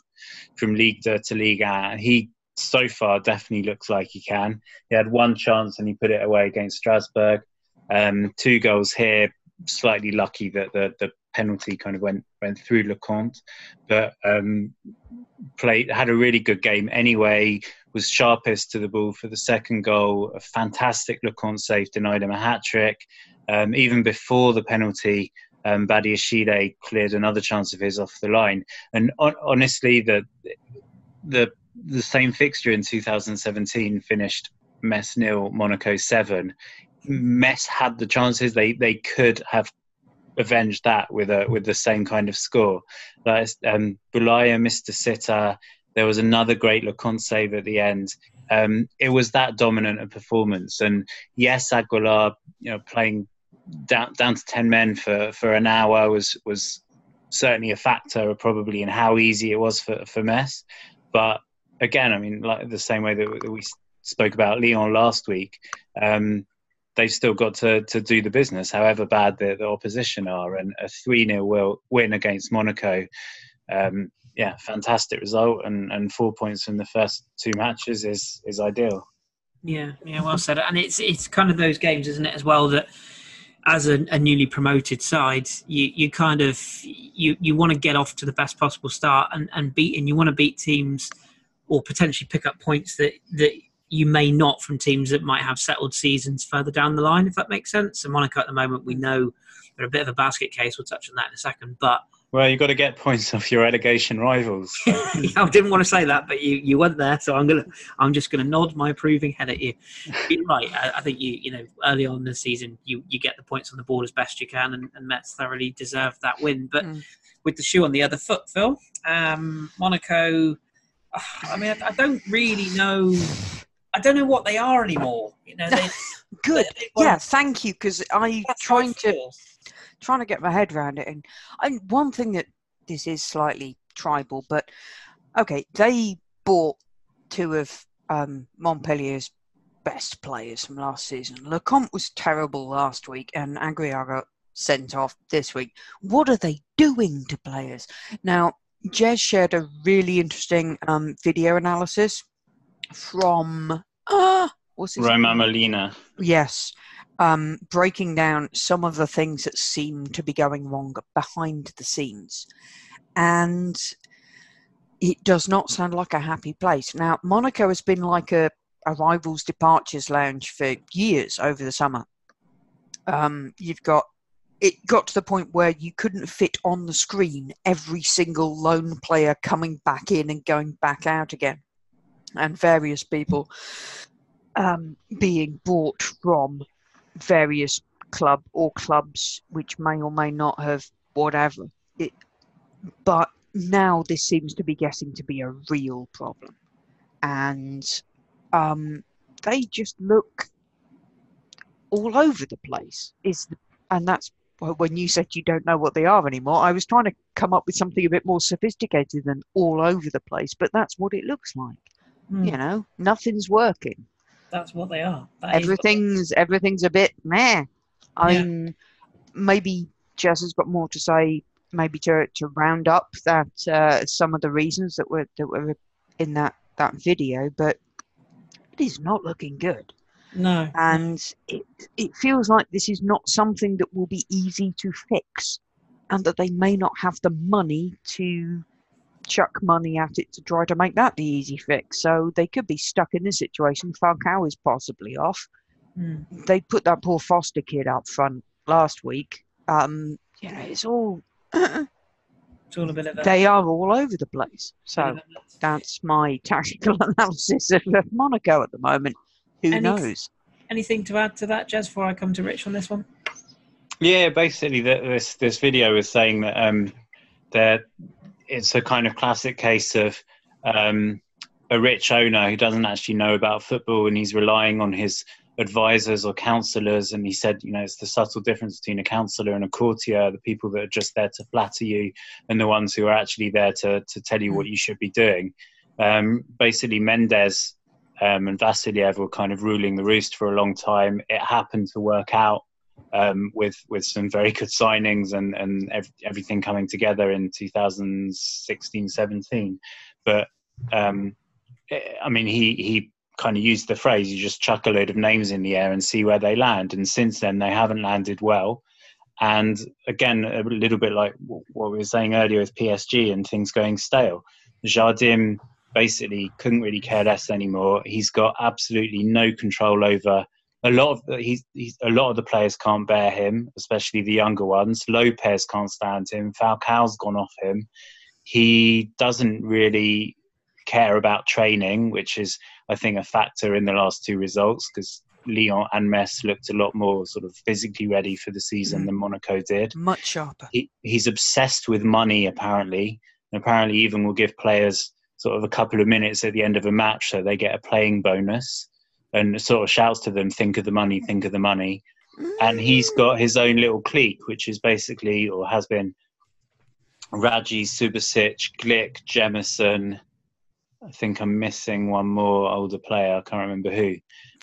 from League to League A. He so far definitely looks like he can. He had one chance and he put it away against Strasbourg. Um, two goals here, slightly lucky that the, the penalty kind of went went through Lecomte, but um, played had a really good game anyway. Was sharpest to the ball for the second goal. A fantastic Lecomte save denied him a hat trick. Um, even before the penalty, um, Badiashile cleared another chance of his off the line. And on, honestly, the the the same fixture in 2017 finished Metz nil, Monaco seven. Metz had the chances; they they could have avenged that with a with the same kind of score. That is, um, Boulaya missed a sitter. There was another great Lecomte save at the end. Um, it was that dominant a performance, and yes, Aguilar, you know, playing down down to ten men for for an hour was was certainly a factor, probably in how easy it was for for Metz. But again, I mean, like the same way that we spoke about Lyon last week, um, they've still got to, to do the business, however bad the, the opposition are. And a 3 0 win against Monaco, um, yeah, fantastic result. And, and four points from the first two matches is, is ideal. Yeah, yeah, well said. And it's it's kind of those games, isn't it, as well, that as a, a, newly promoted side, you, you kind of you, you want to get off to the best possible start and, and beat and you want to beat teams or potentially pick up points that, that you may not from teams that might have settled seasons further down the line, if that makes sense. And Monaco at the moment, we know they're a bit of a basket case. We'll touch on that in a second. But well, you've got to get points off your relegation rivals. So. *laughs* I didn't want to say that, but you, you went there, so I'm gonna I'm just gonna nod my approving head at you. You're right. I, I, think you you know early on in the season you, you get the points on the board as best you can, and, and Metz thoroughly deserved that win. But mm. with the shoe on the other foot, Phil, um, Monaco. I mean, I, I don't really know I don't know what they are anymore. You know, they, *laughs* good. They, they, yeah, thank you because I trying to trying to get my head around it. And, and one thing that this is slightly tribal, but okay, they bought two of um, Montpellier's best players from last season. Lecomte was terrible last week, and Aguilar sent off this week. What are they doing to players now? Jez shared a really interesting um, video analysis from uh, what's his Romain? Molina. Yes, um, breaking down some of the things that seem to be going wrong behind the scenes, and it does not sound like a happy place. Now, Monaco has been like a, a rivals departures lounge for years over the summer. Um, you've got it got to the point where you couldn't fit on the screen every single loan player coming back in and going back out again and various people um, being bought from various club or clubs which may or may not have whatever. It, but now this seems to be getting to be a real problem, and um, they just look all over the place. Is the, and that's when you said you don't know what they are anymore. I was trying to come up with something a bit more sophisticated than all over the place, but that's what it looks like. Mm. You know, nothing's working. That's what they are. That everything's everything's a bit meh. I'm yeah. maybe Jez has got more to say, maybe to to round up that uh, some of the reasons that were that were in that that video, but it is not looking good. No. And it it feels like this is not something that will be easy to fix, and that they may not have the money to chuck money at it to try to make that the easy fix. So they could be stuck in this situation. Falcao is possibly off. Mm. They put that poor foster kid up front last week. Um, you know, it's all. *clears throat* it's all a bit of a... They are all over the place. So that's my *laughs* tactical analysis of Monaco at the moment. Who Any, knows? Anything to add to that, Jez, before I come to Rich on this one? Yeah, basically, this this video is saying that um, that it's a kind of classic case of um, a rich owner who doesn't actually know about football and he's relying on his advisors or counselors and he said you know it's the subtle difference between a counselor and a courtier the people that are just there to flatter you and the ones who are actually there to, to tell you what you should be doing um, basically mendes um, and Vasiliev were kind of ruling the roost for a long time. It happened to work out um, with with some very good signings and and ev- everything coming together in 2016-17. But um, I mean, he he kind of used the phrase, "You just chuck a load of names in the air and see where they land." And since then, they haven't landed well. And again, a little bit like what we were saying earlier with PSG and things going stale. Jardim basically couldn't really care less anymore. He's got absolutely no control over a lot of he's, he's a lot of the players can't bear him, especially the younger ones. Lopes can't stand him. Falcao's gone off him. He doesn't really care about training, which is I think a factor in the last two results because Lyon and Metz looked a lot more sort of physically ready for the season mm. than Monaco did. Much sharper. He, he's obsessed with money apparently, and apparently even will give players sort of a couple of minutes at the end of a match so they get a playing bonus and sort of shouts to them, think of the money, think of the money. And he's got his own little clique, which is basically, or has been, Raggi, Subasic, Glik, Jemerson. I think I'm missing one more older player. I can't remember who.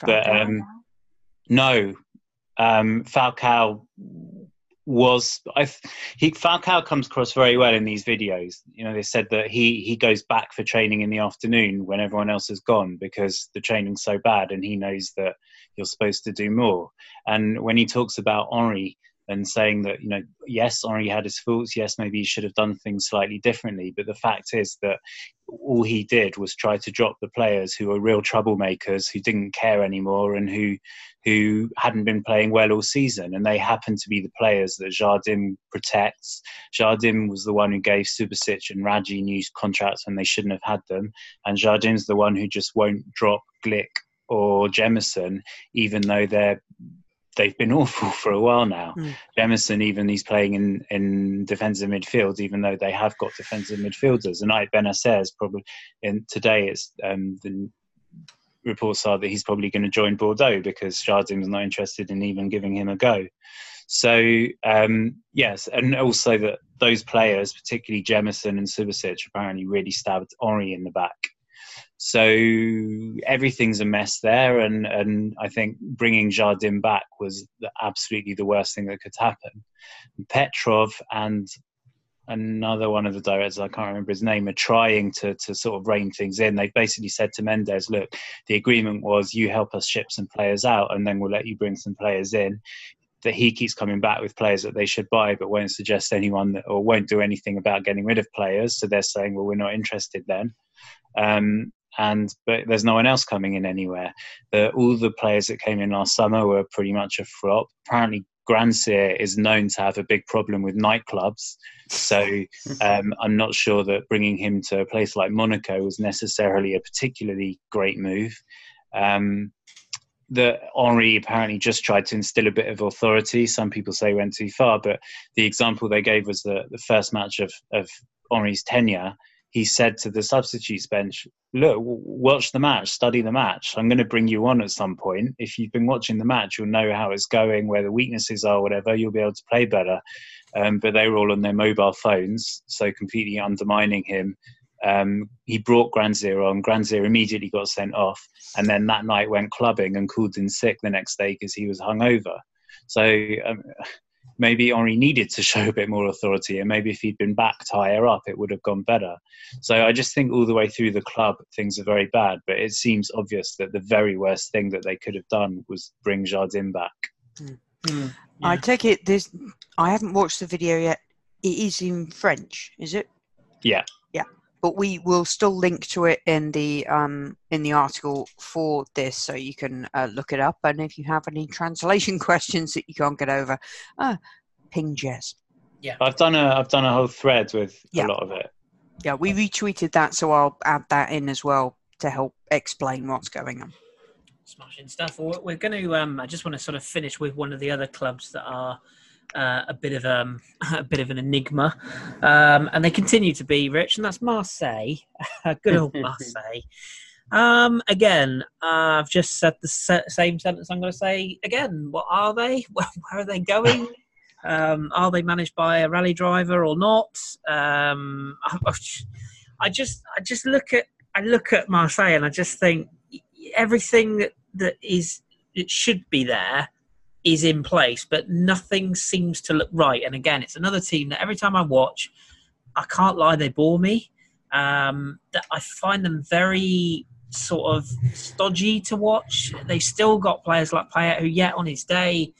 But um, no, um, Falcao was I he Falcao comes across very well in these videos. You know, they said that he he goes back for training in the afternoon when everyone else has gone because the training's so bad, and he knows that you're supposed to do more. And when he talks about Henry and saying that you know yes Henry had his faults yes maybe he should have done things slightly differently but the fact is that all he did was try to drop the players who were real troublemakers who didn't care anymore and who who hadn't been playing well all season and they happened to be the players that Jardim protects Jardim was the one who gave Subasic and Raggi new contracts when they shouldn't have had them and Jardim's the one who just won't drop Glik or Jemerson even though they're they've been *laughs* awful for a while now. Mm. Jemerson, even he's playing in, in defensive midfield, even though they have got defensive midfielders. And Aït Bennasser is probably in today. It's um, the reports are that he's probably going to join Bordeaux because Jardim is not interested in even giving him a go. So um, yes, and also that those players, particularly Jemerson and Subasic, apparently really stabbed Henry in the back. So everything's a mess there, and, and I think bringing Jardim back was absolutely the worst thing that could happen. Petrov and another one of the directors, I can't remember his name, are trying to, to sort of rein things in. They basically said to Mendes, look, the agreement was you help us ship some players out and then we'll let you bring some players in. That he keeps coming back with players that they should buy, but won't suggest anyone that, or won't do anything about getting rid of players. So they're saying, well, we're not interested then. Um, and but there's no one else coming in anywhere. The, all the players that came in last summer were pretty much a flop. Apparently, Grandsir is known to have a big problem with nightclubs, so *laughs* um, I'm not sure that bringing him to a place like Monaco was necessarily a particularly great move. Um, that Henry apparently just tried to instill a bit of authority. Some people say went too far, but the example they gave was the, the first match of, of Henry's tenure he said to the substitutes bench, "Look, watch the match, study the match. I'm going to bring you on at some point. If you've been watching the match, you'll know how it's going, where the weaknesses are, whatever. You'll be able to play better." Um, but they were all on their mobile phones, so completely undermining him. Um, he brought Grandsir on. Grandsir immediately got sent off, and then that night went clubbing and called in sick the next day because he was hungover. So um, maybe Henry needed to *laughs* show a bit more authority, and maybe if he'd been backed higher up, it would have gone better. So I just think all the way through the club, things are very bad. But it seems obvious that the very worst thing that they could have done was bring Jardim back. Mm. Mm, yeah. I take it this. I haven't watched the video yet. It is in French, is it? Yeah. Yeah, but we will still link to it in the um in the article for this, so you can uh, look it up. And if you have any translation *laughs* questions that you can't get over, uh, ping Jez. Yeah, I've done a I've done a whole thread with yeah. a lot of it. Yeah, we retweeted that, so I'll add that in as well to help explain what's going on. Smashing stuff. We're going to. Um, I just want to sort of finish with one of the other clubs that are uh, a bit of um, *laughs* a bit of an enigma, um, and they continue to be rich, and that's Marseille. *laughs* Good old *laughs* Marseille. Um, again, uh, I've just said the same sentence. I'm going to say again. What are they? Where, where are they going? Um, are they managed by a rally driver or not? Um, I just, I just look at, I look at Marseille, and I just think everything that, that is it should be there is in place, but nothing seems to look right. And again, it's another team that every time I watch, I can't lie, they bore me. Um, that I find them very sort of stodgy to watch. They still got players like Payet, who, yet on his day,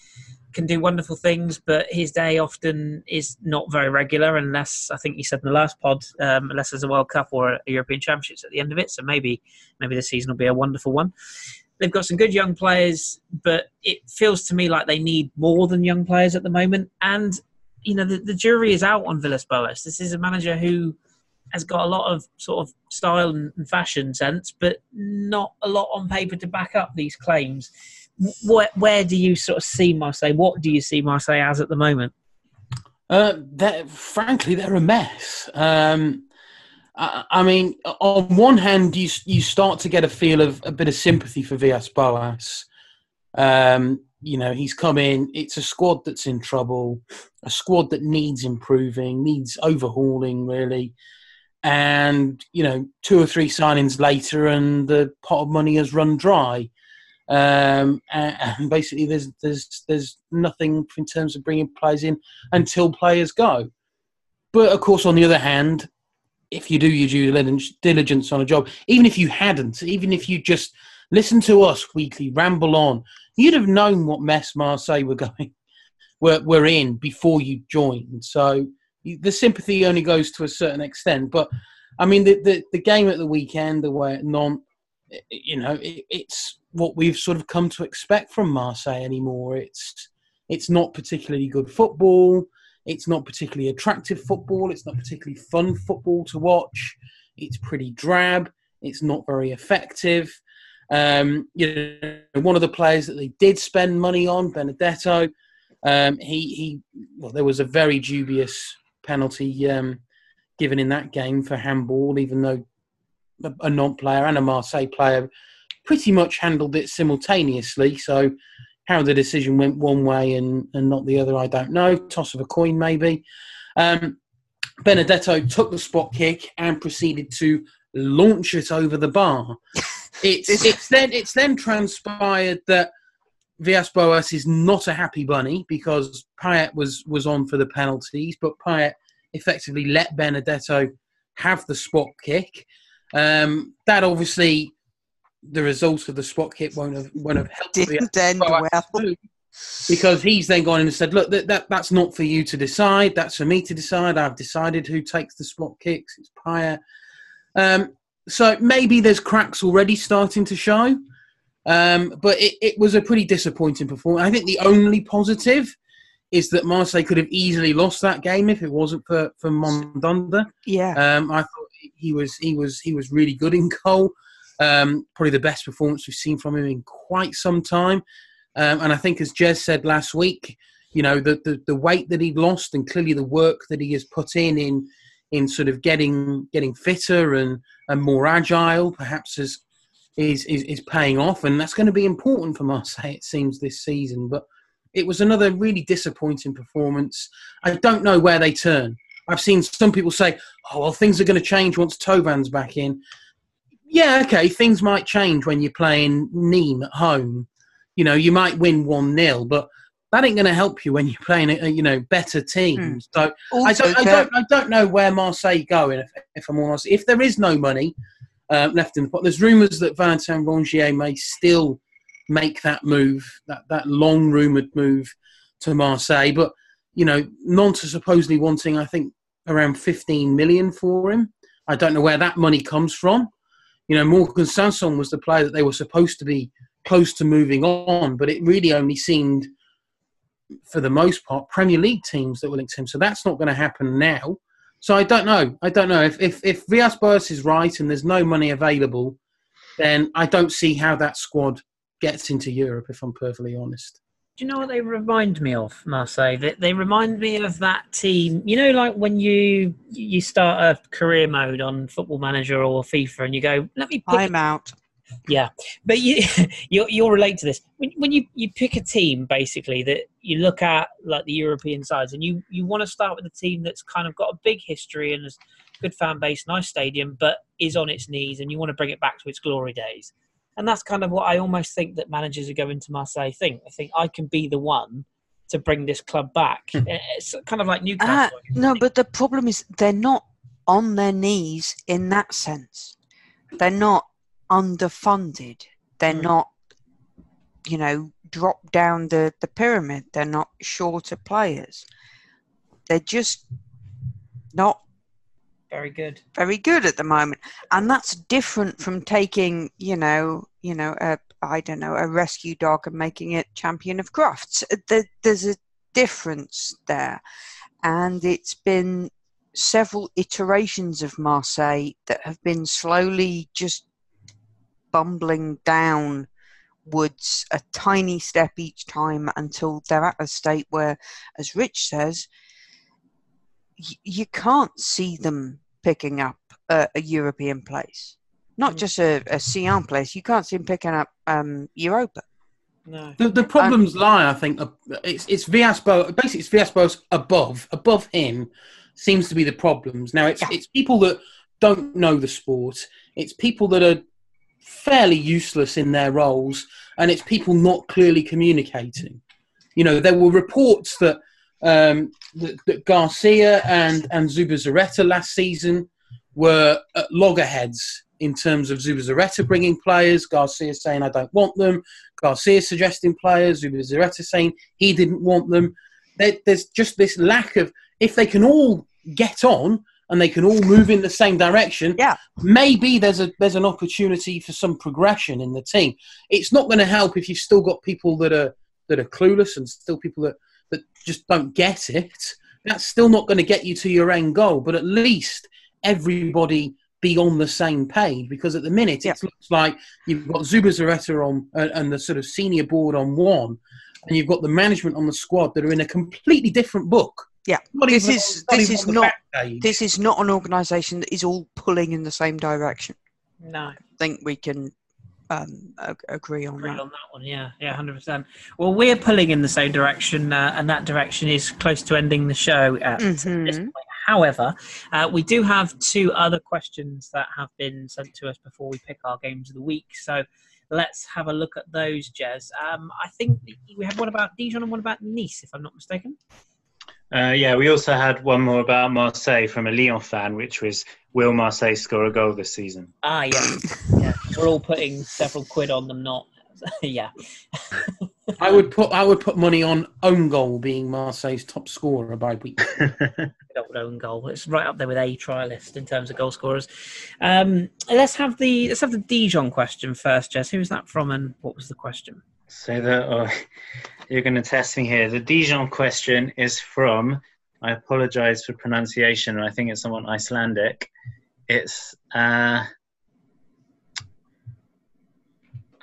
can do wonderful things, but his day often is not very regular unless I think you said in the last pod, um, unless there's a World Cup or a European Championships at the end of it. So maybe maybe the season will be a wonderful one. They've got some good young players, but it feels to me like they need more than young players at the moment. And you know the, the jury is out on Villas Boas. This is a manager who has got a lot of sort of style and fashion sense, but not a lot on paper to back up these claims where, where do you sort of see Marseille? What do you see Marseille as at the moment? Uh, they're, frankly, they're a mess. Um, I, mean, on one hand, you you start to get a feel of a bit of sympathy for Villas Boas. Um, you know, he's come in. It's a squad that's in trouble, a squad that needs improving, needs overhauling, really. And you know, two or three signings later, and the pot of money has run dry. Um, and, and, basically, there's there's there's nothing in terms of bringing players in until players go. But of course, on the other hand, if you do your due diligence on a job, even if you hadn't, even if you just listen to us weekly ramble on, you'd have known what mess Marseille were *laughs* going were were in before you joined. So the sympathy only goes to a certain extent. But I mean, the the, the game at the weekend, the way Nantes, you know, it, it's what we've sort of come to expect from Marseille anymore. It's it's not particularly good football. It's not particularly attractive football. It's not particularly fun football to watch. It's pretty drab. It's not very effective. Um, you know, one of the players that they did spend money on, Benedetto, um, he he. Well, there was a very dubious penalty um, given in that game for handball, even though a, a Nantes player and a Marseille player pretty much handled it simultaneously. So how the decision went one way and, and not the other, I don't know. Toss of a coin, maybe. Um, Benedetto took the spot kick and proceeded to launch it over the bar. *laughs* It's, it's then it's then transpired that Villas Boas is not a happy bunny because Payet was was on for the penalties, but Payet effectively let Benedetto have the spot kick. Um, that obviously the results of the spot kick won't have won't have helped. Didn't end well. Because he's then gone and said, "Look, that, that that's not for you to decide. That's for me to decide. I've decided who takes the spot kicks. It's Payet." Um, so maybe there's cracks already starting to show, um, but it, it was a pretty disappointing performance. I think the only positive is that Marseille could have easily lost that game if it wasn't for for Mandanda. Yeah, um, I thought he was he was he was really good in goal. Um, probably the best performance we've seen from him in quite some time. Um, and I think, as Jez said last week, you know, the, the, the weight that he'd lost and clearly the work that he has put in in in sort of getting getting fitter and, and more agile, perhaps is, is is is paying off, and that's going to be important for Marseille. It seems this season, but it was another really disappointing performance. I don't know where they turn. I've seen some people say, "Oh, well, things are going to change once Thauvin's back in." Yeah, okay, things might change when you're playing Nîmes at home. You know, you might win 1 0, but that ain't going to help you when you're playing, a, you know, better teams. Mm. So I don't, I don't, I don't know where Marseille going. If, if I'm honest, if there is no money uh, left in the pot, there's rumours that Valentin Rongier may still make that move, that that long rumoured move to Marseille. But you know, Nantes supposedly wanting, I think, around 15 million for him. I don't know where that money comes from. You know, Morgan Sanson was the player that they were supposed to be close to moving on, but it really only seemed, for the most part, Premier League teams that were linked to him. So that's not going to happen now. So I don't know. I don't know if if if Villas-Boas is right and there's no money available, then I don't see how that squad gets into Europe. If I'm perfectly honest. Do you know what they remind me of, Marseille? They, they remind me of that team. You know, like when you you start a career mode on Football Manager or FIFA, and you go, "Let me." I'm out. Yeah, but you *laughs* you'll, you'll relate to this when, when you you pick a team basically that you look at like the European sides, and you you want to start with a team that's kind of got a big history and has good fan base, nice stadium, but is on its knees, and you want to bring it back to its glory days and that's kind of what I almost think that managers who go into Marseille think. I think I can be the one to bring this club back. Hmm. it's kind of like Newcastle. Uh, no, but the problem is they're not on their knees in that sense. They're not underfunded. They're mm. not, you know, drop down the, the pyramid. They're not shorter players. They're just not very good. Very good at the moment, and that's different from taking, you know, you know, a I don't know, a rescue dog and making it champion of Crufts. There's a difference there, and it's been several iterations of Marseille that have been slowly just bumbling down woods a tiny step each time until they're at a state where, as Rich says, you can't see them picking up a, a European place. Not mm. just a, a Sion place. You can't see them picking up um, Europa. No. The, the problems um, lie, I think, it's it's Villas-Boas. Basically, it's Villas-Boas above above him seems to be the problems. Now, it's yeah. it's people that don't know the sport. It's people that are fairly useless in their roles, and it's people not clearly communicating. You know, there were reports that um, that, that, Garcia and and Zubizarreta last season were at loggerheads in terms of Zubizarreta bringing players, Garcia saying I don't want them, Garcia suggesting players, Zubizarreta saying he didn't want them. There, there's just this lack of if they can all get on and they can all move in the same direction. Yeah. Maybe there's a there's an opportunity for some progression in the team. It's not going to help if you've still got people that are that are clueless and still people that that just don't get it, that's still not going to get you to your end goal. But at least everybody be on the same page because at the minute yeah. it looks like you've got Zubizarreta on uh, and the sort of senior board on one, and you've got the management on the squad that are in a completely different book. Yeah, not this even, is this is not this is not an organisation that is all pulling in the same direction. No, I think we can um, agree on agree that. on that one. Yeah, yeah, hundred percent. Well, we're pulling in the same direction, uh, and that direction is close to ending the show at mm-hmm. this point. However, uh, we do have two other questions that have been sent to us before we pick our games of the week. So let's have a look at those, Jez. Um, I think we have one about Dijon and one about Nice, if I'm not mistaken. Uh, yeah, we also had one more about Marseille from a Lyon fan, which was Will Marseille score a goal this season? Ah, yeah. *coughs* yeah. We're all putting several quid on them not. *laughs* yeah. *laughs* I would put I would put money on own goal being Marseille's top scorer by week. *laughs* own goal. It's right up there with a trialist in terms of goal scorers. Um, let's have the let's have the Dijon question first, Jez. Who was that from, and what was the question? So that oh, *laughs* you're going to test me here. The Dijon question is from. I apologise for pronunciation. I think it's someone Icelandic. It's uh,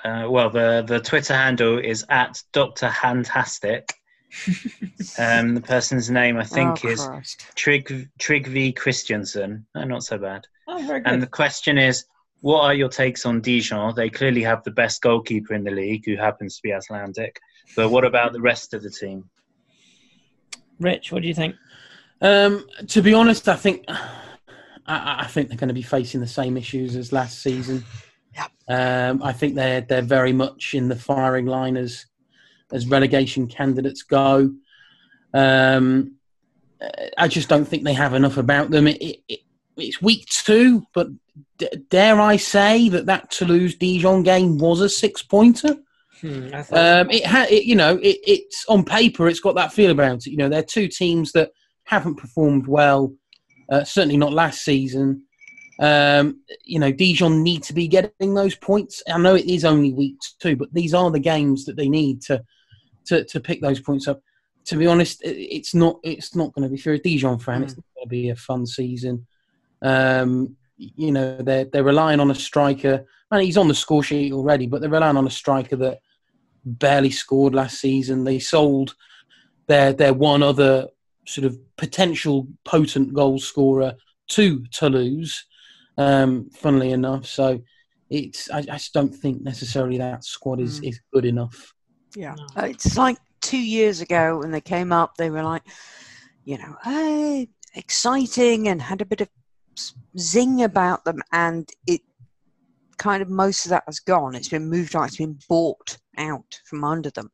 uh, well, the the Twitter handle is at Doctor Handtastic. *laughs* um, the person's name, I think, oh, is Trig Trygve Christiansen. Oh, not so bad. Oh, very good. And the question is, what are your takes on Dijon? They clearly have the best goalkeeper in the league, who happens to be Icelandic. But what about the rest of the team? Rich, what do you think? Um, to be honest, I think I, I, think they're going to be facing the same issues as last season. Yeah. Um, I think they're they're very much in the firing line as as relegation candidates go. Um, I just don't think they have enough about them. It, it, it's week two, but d- dare I say that that Toulouse Dijon game was a six pointer? Hmm, um, it had, it, you know, it, it's on paper, it's got that feel about it. You know, they're two teams that haven't performed well, uh, certainly not last season. Um, you know, Dijon need to be getting those points. I know it is only week two, but these are the games that they need to to, to pick those points up. To be honest, it's not it's not going to be for a Dijon fan. Mm. It's not going to be a fun season. Um, you know, they're they're relying on a striker. and he's on the score sheet already, but they're relying on a striker that barely scored last season. They sold their their one other sort of potential potent goal scorer to Toulouse um, funnily enough. So it's I, I, just don't think necessarily that squad is, mm. is good enough. Yeah, uh, it's like two years ago when they came up, they were like, you know, hey, exciting and had a bit of zing about them, and it kind of most of that has gone. It's been moved out. It's been bought out from under them.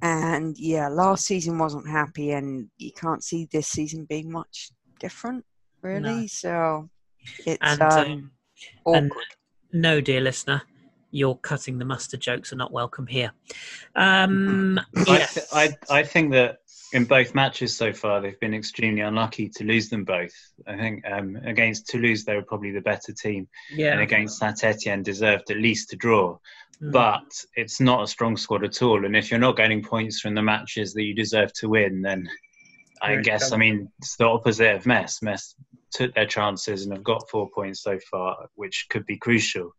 And yeah, last season wasn't happy, and you can't see this season being much different, really. No. So it's and, um, um and no, dear listener, your cutting the mustard jokes are not welcome here. Um, yes. I, th- I, I think that in both matches so far, they've been extremely unlucky to lose them both. I think um, against Toulouse, they were probably the better team. Yeah. And against Saint Etienne, deserved at least to draw. Mm. But it's not a strong squad at all. And if you're not getting points from the matches that you deserve to win, then I guess, I mean, it's the opposite of Metz. Metz took their chances and have got four points so far, which could be crucial.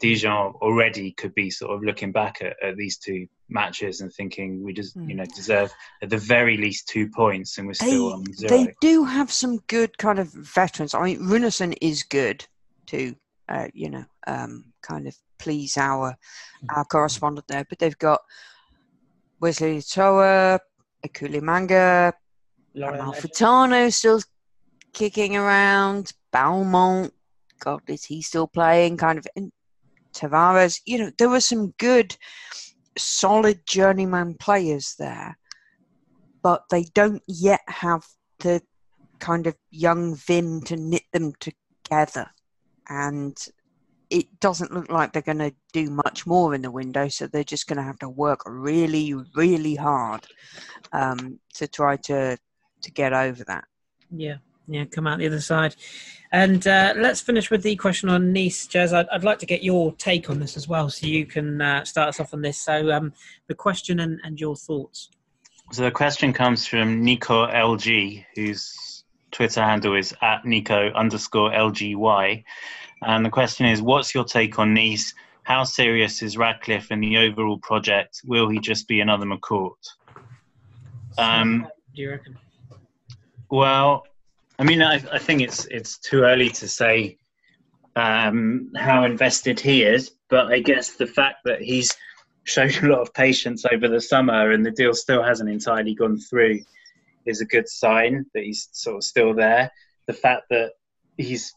Dijon already could be sort of looking back at, at these two matches and thinking we just mm. you know deserve at the very least two points, and we're they, still on zero. They do have some good kind of veterans. I mean, Runarsson is good to uh, you know um, kind of please our our correspondent there, but they've got Wesley Toa, Ecuele Manga, Amalfitano still kicking around. Balmont, God, is he still playing? Kind of. And Tavares, you know, there were some good, solid journeyman players there, but they don't yet have the kind of young vim to knit them together. And it doesn't look like they're going to do much more in the window, so they're just going to have to work really, really hard um, to try to to get over that. Yeah, yeah, come out the other side. And uh, let's finish with the question on Nice, Jez. I'd, I'd, like to get your take on this as well, so you can uh, start us off on this. So, um, the question and, and your thoughts. So, the question comes from Nico LG, whose Twitter handle is at Nico underscore LGY. And the question is What's your take on Nice? How serious is Ratcliffe in the overall project? Will he just be another McCourt? Um, do you reckon? Well, I mean, I, I think it's it's too early to say um, how invested he is, but I guess the fact that he's *laughs* showed a lot of patience over the summer and the deal still hasn't entirely gone through is a good sign that he's sort of still there. The fact that he's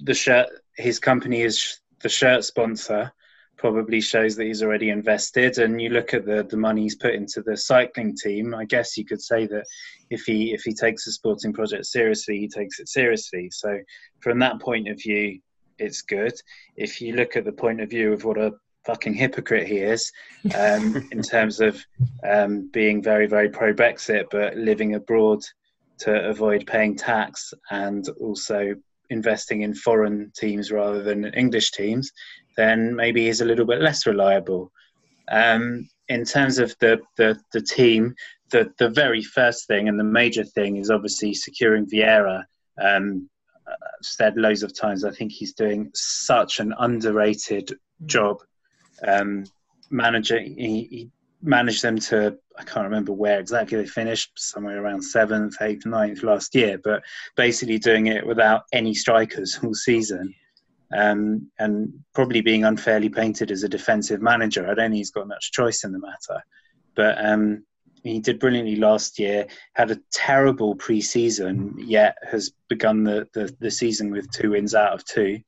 the shirt, his company is the shirt sponsor, probably shows that he's already invested. And you look at the the money he's put into the cycling team. I guess you could say that if he if he takes the sporting project seriously, he takes it seriously. So from that point of view, it's good. If you look at the point of view of what a fucking hypocrite he is um, *laughs* in terms of um, being very very pro Brexit, but living abroad to avoid paying tax and also investing in foreign teams rather than English teams, then maybe he's a little bit less reliable. Um, in terms of the, the, the team, the, the very first thing and the major thing is obviously securing Vieira. Um, I've said loads of times, I think he's doing such an underrated job. Um, he, he managed them to I can't remember where exactly they finished, somewhere around seventh, eighth, ninth last year, but basically doing it without any strikers all season. Um, and probably being unfairly painted as a defensive manager. I don't think he's got much choice in the matter. But um, he did brilliantly last year, had a terrible preseason, yet has begun the, the, the, season with two wins out of two.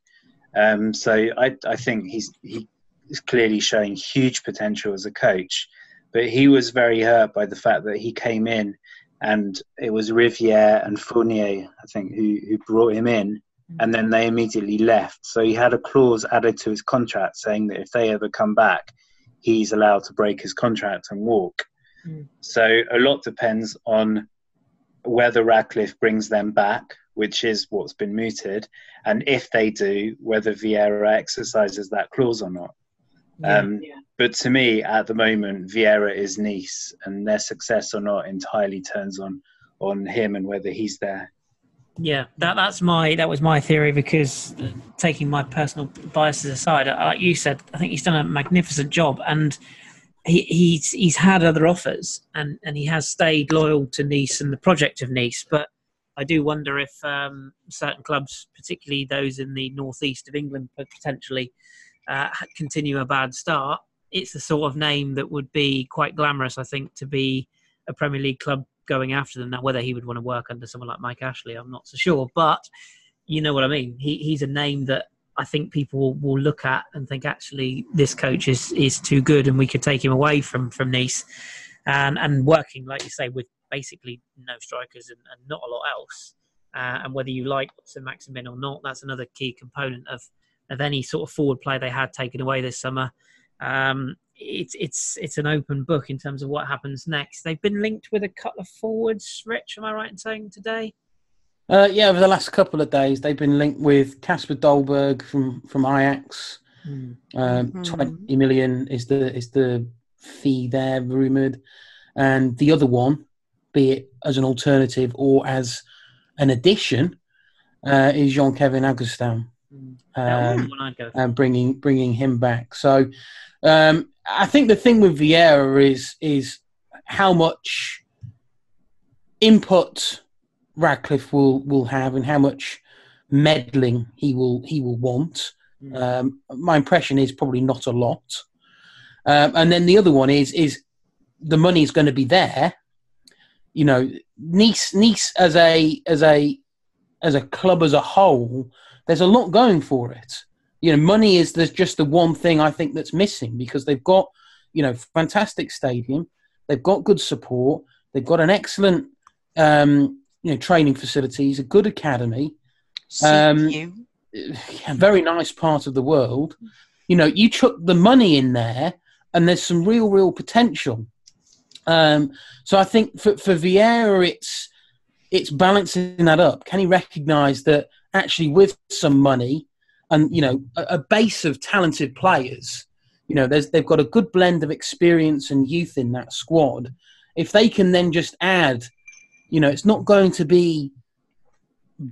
Um, so I, I think he's he is clearly showing huge potential as a coach. but he was very hurt by the fact that he came in and it was Riviere and Fournier, I think, who, who brought him in. And then they immediately left. So he had a clause added to his contract saying that if they ever come back, he's allowed to break his contract and walk. Mm. So a lot depends on whether Ratcliffe brings them back, which is what's been mooted, and if they do, whether Vieira exercises that clause or not. Yeah, um, yeah. But to me, at the moment, Vieira is Nice, and their success or not entirely turns on on him and whether he's there. Yeah, that that's my that was my theory because taking my personal biases aside, uh, like you said, I think he's done a magnificent job, and he, he's he's had other offers, and and he has stayed loyal to Nice and the project of Nice, but. I do wonder if um, certain clubs, particularly those in the northeast of England, potentially uh, continue a bad start, it's the sort of name that would be quite glamorous, I think, to be a Premier League club going after them. Now, whether he would want to work under someone like Mike Ashley, I'm not so sure, but you know what I mean. He, he's a name that I think people will, look at and think actually this coach is is too good, and we could take him away from from Nice, and and working like you say with basically no strikers and, and not a lot else. Uh, and whether you like Saint-Maximin or not, that's another key component of of any sort of forward play they had taken away this summer. Um, it's it's it's an open book in terms of what happens next. They've been linked with a couple of forwards. Rich, am I right in saying today? Uh, yeah, over the last couple of days, they've been linked with Kasper Dolberg from from Ajax. Mm. Um, mm-hmm. Twenty million is the is the fee there rumored, and the other one, be it as an alternative or as an addition, uh, is Jean Kevin Augustin um, and bringing bringing him back. So um, I think the thing with Vieira is is how much input Ratcliffe will will have and how much meddling he will he will want. Mm. Um, my impression is probably not a lot. Um, and then the other one is is the money is going to be there. You know, Nice Nice as a as a as a club as a whole there's a lot going for it. You know, money is there's just the one thing I think that's missing because they've got, you know, fantastic stadium, they've got good support, they've got an excellent, um, you know, training facilities, a good academy, um, a very nice part of the world. You know, you chuck the money in there, and there's some real, real potential. Um, so I think for for Vieira, it's it's balancing that up. Can he recognise that actually with some money and you know a, a base of talented players, you know, they've got a good blend of experience and youth in that squad. If they can then just add, you know, it's not going to be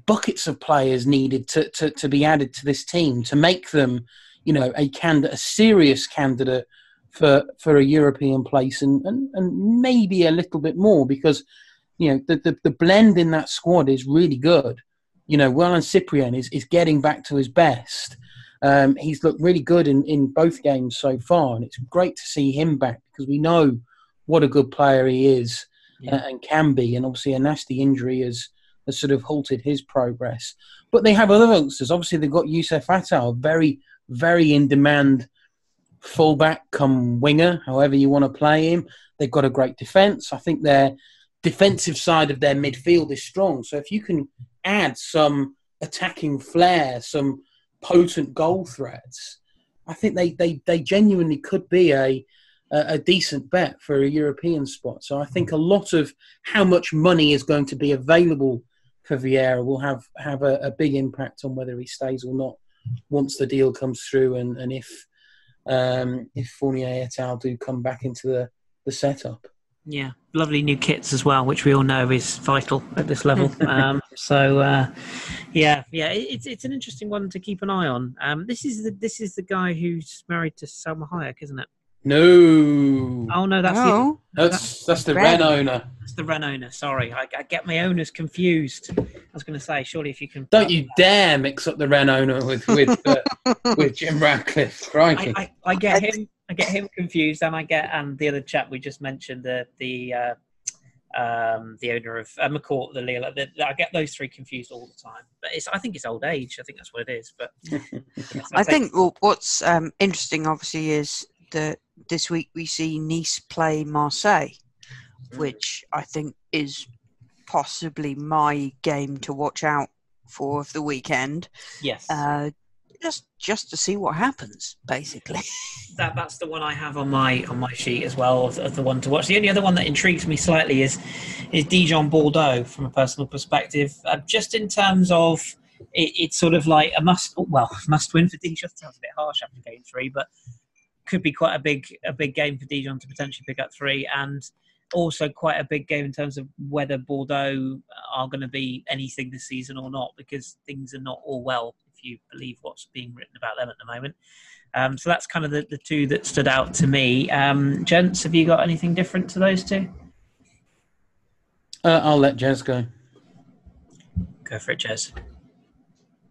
buckets of players needed to, to, to be added to this team to make them, you know, a candidate, a serious candidate for for a European place and, and, and maybe a little bit more because you know the, the, the blend in that squad is really good you know, Wylan Cyprien is, is getting back to his best. Um, he's looked really good in, in both games so far, and it's great to see him back because we know what a good player he is yeah. uh, and can be. And obviously, a nasty injury has, has sort of halted his progress. But they have other youngsters. Obviously, they've got Youssef Attal, very, very in demand fullback, come winger, however you want to play him. They've got a great defence. I think their defensive side of their midfield is strong. So if you can add some attacking flair, some potent goal threats, I think they, they, they genuinely could be a, a, decent bet for a European spot. So I think a lot of how much money is going to be available for Vieira will have, have a, a big impact on whether he stays or not once the deal comes through and, and if um, if Fournier et al. do come back into the, the setup. Yeah, lovely new kits as well, which we all know is vital at this level. *laughs* um, so, uh, yeah, yeah, it's it's an interesting one to keep an eye on. Um, this is the this is the guy who's married to Salma Hayek, isn't it? No. Oh no, that's no. The, that's that's the Rennes owner. That's the Rennes owner. Sorry, I, I, get my owners confused. I was going to say, surely if you can. Don't you dare mix up the Rennes owner with with uh, *laughs* with Jim Ratcliffe. Right. I, I, I, get him. I get him confused, and I get and the other chap we just mentioned, the the uh, um, the owner of uh, McCourt, the. The, I get those three confused all the time. But it's I think it's old age. I think that's what it is. But *laughs* I think well, what's um, interesting, obviously, is that this week we see Nice play Marseille, mm. which I think is possibly my game to watch out for of the weekend. Yes. Uh, just just to see what happens, basically. *laughs* that that's the one I have on my on my sheet as well of, the one to watch. The only other one that intrigues me slightly is is Dijon Bordeaux from a personal perspective, uh, just in terms of it, it's sort of like a must well *laughs* must win for Dijon. Sounds a bit harsh after game three, but could be quite a big a big game for Dijon to potentially pick up three and also quite a big game in terms of whether Bordeaux are going to be anything this season or not, because things are not all well, you believe what's being written about them at the moment. Um, so that's kind of the, the two that stood out to me. Um, gents, have you got anything different to those two? Uh, I'll let Jez go. Go for it, Jez.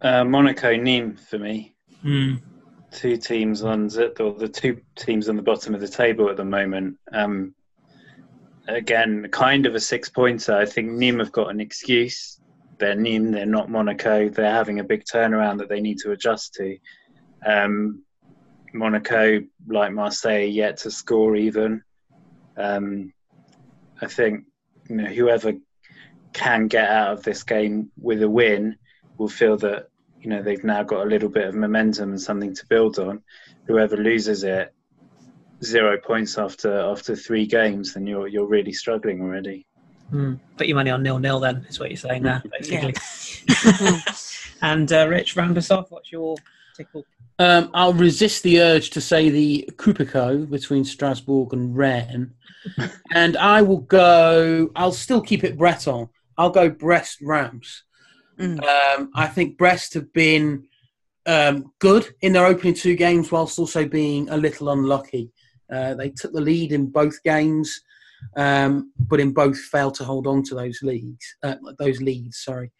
Uh, Monaco, Nîmes for me. Mm. Two teams on the, the two teams on the bottom of the table at the moment. Um, again, kind of a six pointer. I think Nîmes have got an excuse. They're Nîmes, they're not Monaco. They're having a big turnaround that they need to adjust to. Um, Monaco, like Marseille, yet to score even. Um, I think you know whoever can get out of this game with a win will feel that you know they've now got a little bit of momentum and something to build on. Whoever loses it zero points after after three games, then you're you're really struggling already. Mm. Put your money on nil nil. Then is what you're saying there, *laughs* basically. Yeah. *laughs* and uh, Rich, round us off. What's your tickle? Um, I'll resist the urge to say the Coupe-Co between Strasbourg and Rennes, *laughs* and I will go. I'll still keep it Breton. I'll go Brest Reims. Mm. Um, I think Brest have been um, good in their opening two games, whilst also being a little unlucky. Uh, they took the lead in both games, um, but in both failed to hold on to those leads. Uh, those leads, sorry.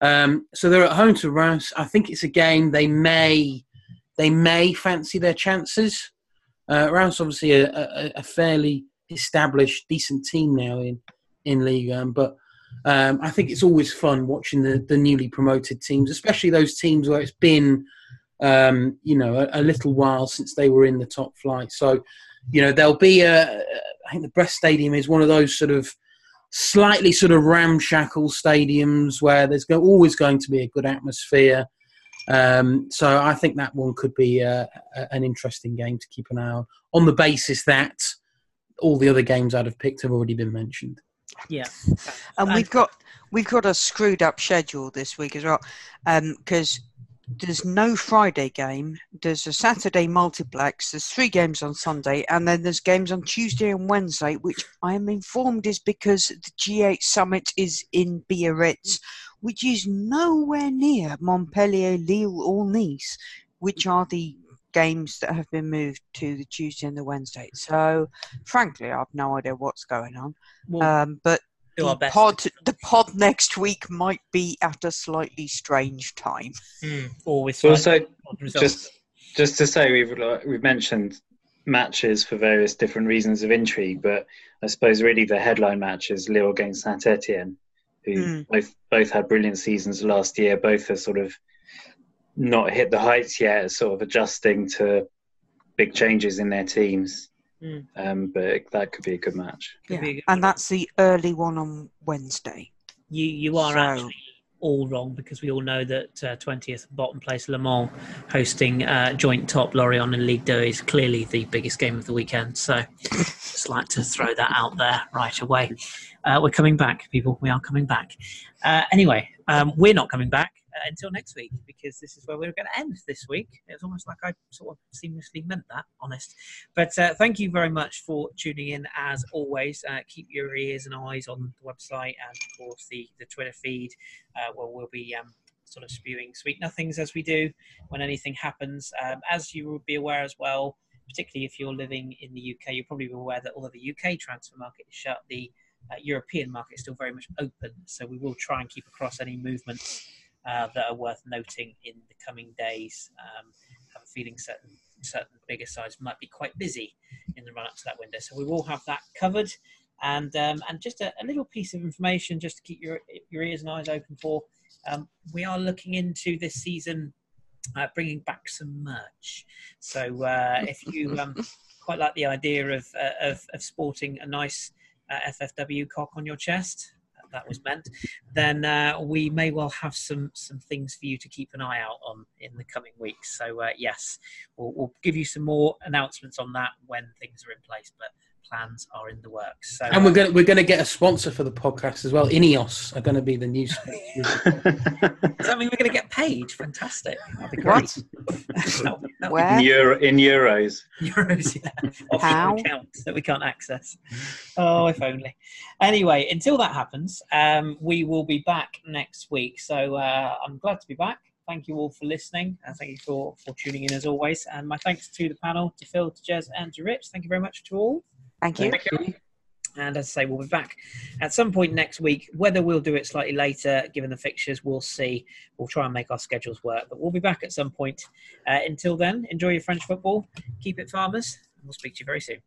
Um, so they're at home to Reims. I think it's a game they may they may fancy their chances. Uh, Reims obviously a, a, a, fairly established, decent team now in in League, um, but um, I think it's always fun watching the, the newly promoted teams, especially those teams where it's been um, you know a, a, little while since they were in the top flight. So you know, there'll be a. I think the Brest Stadium is one of those sort of slightly sort of ramshackle stadiums where there's go, always going to be a good atmosphere. Um, so I think that one could be uh, a, an interesting game to keep an eye on, on the basis that all the other games I'd have picked have already been mentioned. Yeah, and we've got we've got a screwed up schedule this week as well, because um, there's no Friday game. There's a Saturday multiplex. There's three games on Sunday, and then there's games on Tuesday and Wednesday, which I am informed is because the G8 summit is in Biarritz, which is nowhere near Montpellier, Lille, or Nice, which are the games that have been moved to the Tuesday and the Wednesday. So, frankly, I have no idea what's going on. Well, um, but the pod, the pod next week might be at a slightly strange time. Mm, always. Also, just just to say, we've we've mentioned matches for various different reasons of intrigue, but I suppose really the headline match is Lille against Saint Etienne, who mm. both both had brilliant seasons last year. Both are sort of not hit the heights yet, sort of adjusting to big changes in their teams. Mm. Um, but that could be a good match. Yeah. Good and that's the early one on Wednesday. You you are so. actually all wrong because we all know that twentieth uh, bottom place Le Mans hosting uh, joint top Lorient and Ligue 2 is clearly the biggest game of the weekend. So *laughs* just like to throw that out there right away. Uh, we're coming back, people. We are coming back. Uh, anyway, um, we're not coming back uh, until next week because this is where we're going to end this week. It was almost like I sort of seamlessly meant that, honest. But uh, thank you very much for tuning in as always. Uh, keep your ears and eyes on the website and, of course, the, the Twitter feed uh, where we'll be. Um, sort of spewing sweet nothings as we do when anything happens. Um, as you will be aware as well, particularly if you're living in the UK, you're probably aware that although the UK transfer market is shut, the uh, European market is still very much open. So we will try and keep across any movements uh, that are worth noting in the coming days. Um, have a feeling certain certain bigger sides might be quite busy in the run up to that window, so we will have that covered. And um, and just a, a, little piece of information, just to keep your your ears and eyes open for. Um, we are looking into this season, uh, bringing back some merch. So uh, if you um, *laughs* quite like the idea of uh, of, of sporting a nice uh, FFW cock on your chest. That was meant. Then uh, we may well have some some things for you to keep an eye out on in the coming weeks. So uh, yes, we'll, we'll give you some more announcements on that when things are in place. But plans are in the works. So, and we're going to, we're going to get a sponsor for the podcast as well. Ineos are going to be the new. sponsor. *laughs* Does that mean we're going to get paid? Fantastic. That'd be great. that, *laughs* that Where? In, Euro, in euros. Euros, yeah. *laughs* Offshore account that we can't access. Oh, if only. Anyway, until that happens, um, we will be back next week. So uh, I'm glad to be back thank you all for listening. and thank you for, for tuning in as always. And my thanks to the panel, to Phil, to Jez, and to Rich. Thank you very much to all. Thank you. Thank you. And as I say, we'll be back at some point next week. Whether we'll do it slightly later, given the fixtures, we'll see. We'll try and make our schedules work, but we'll be back at some point. Uh, until then, enjoy your French football. Keep it, farmers. And we'll speak to you very soon.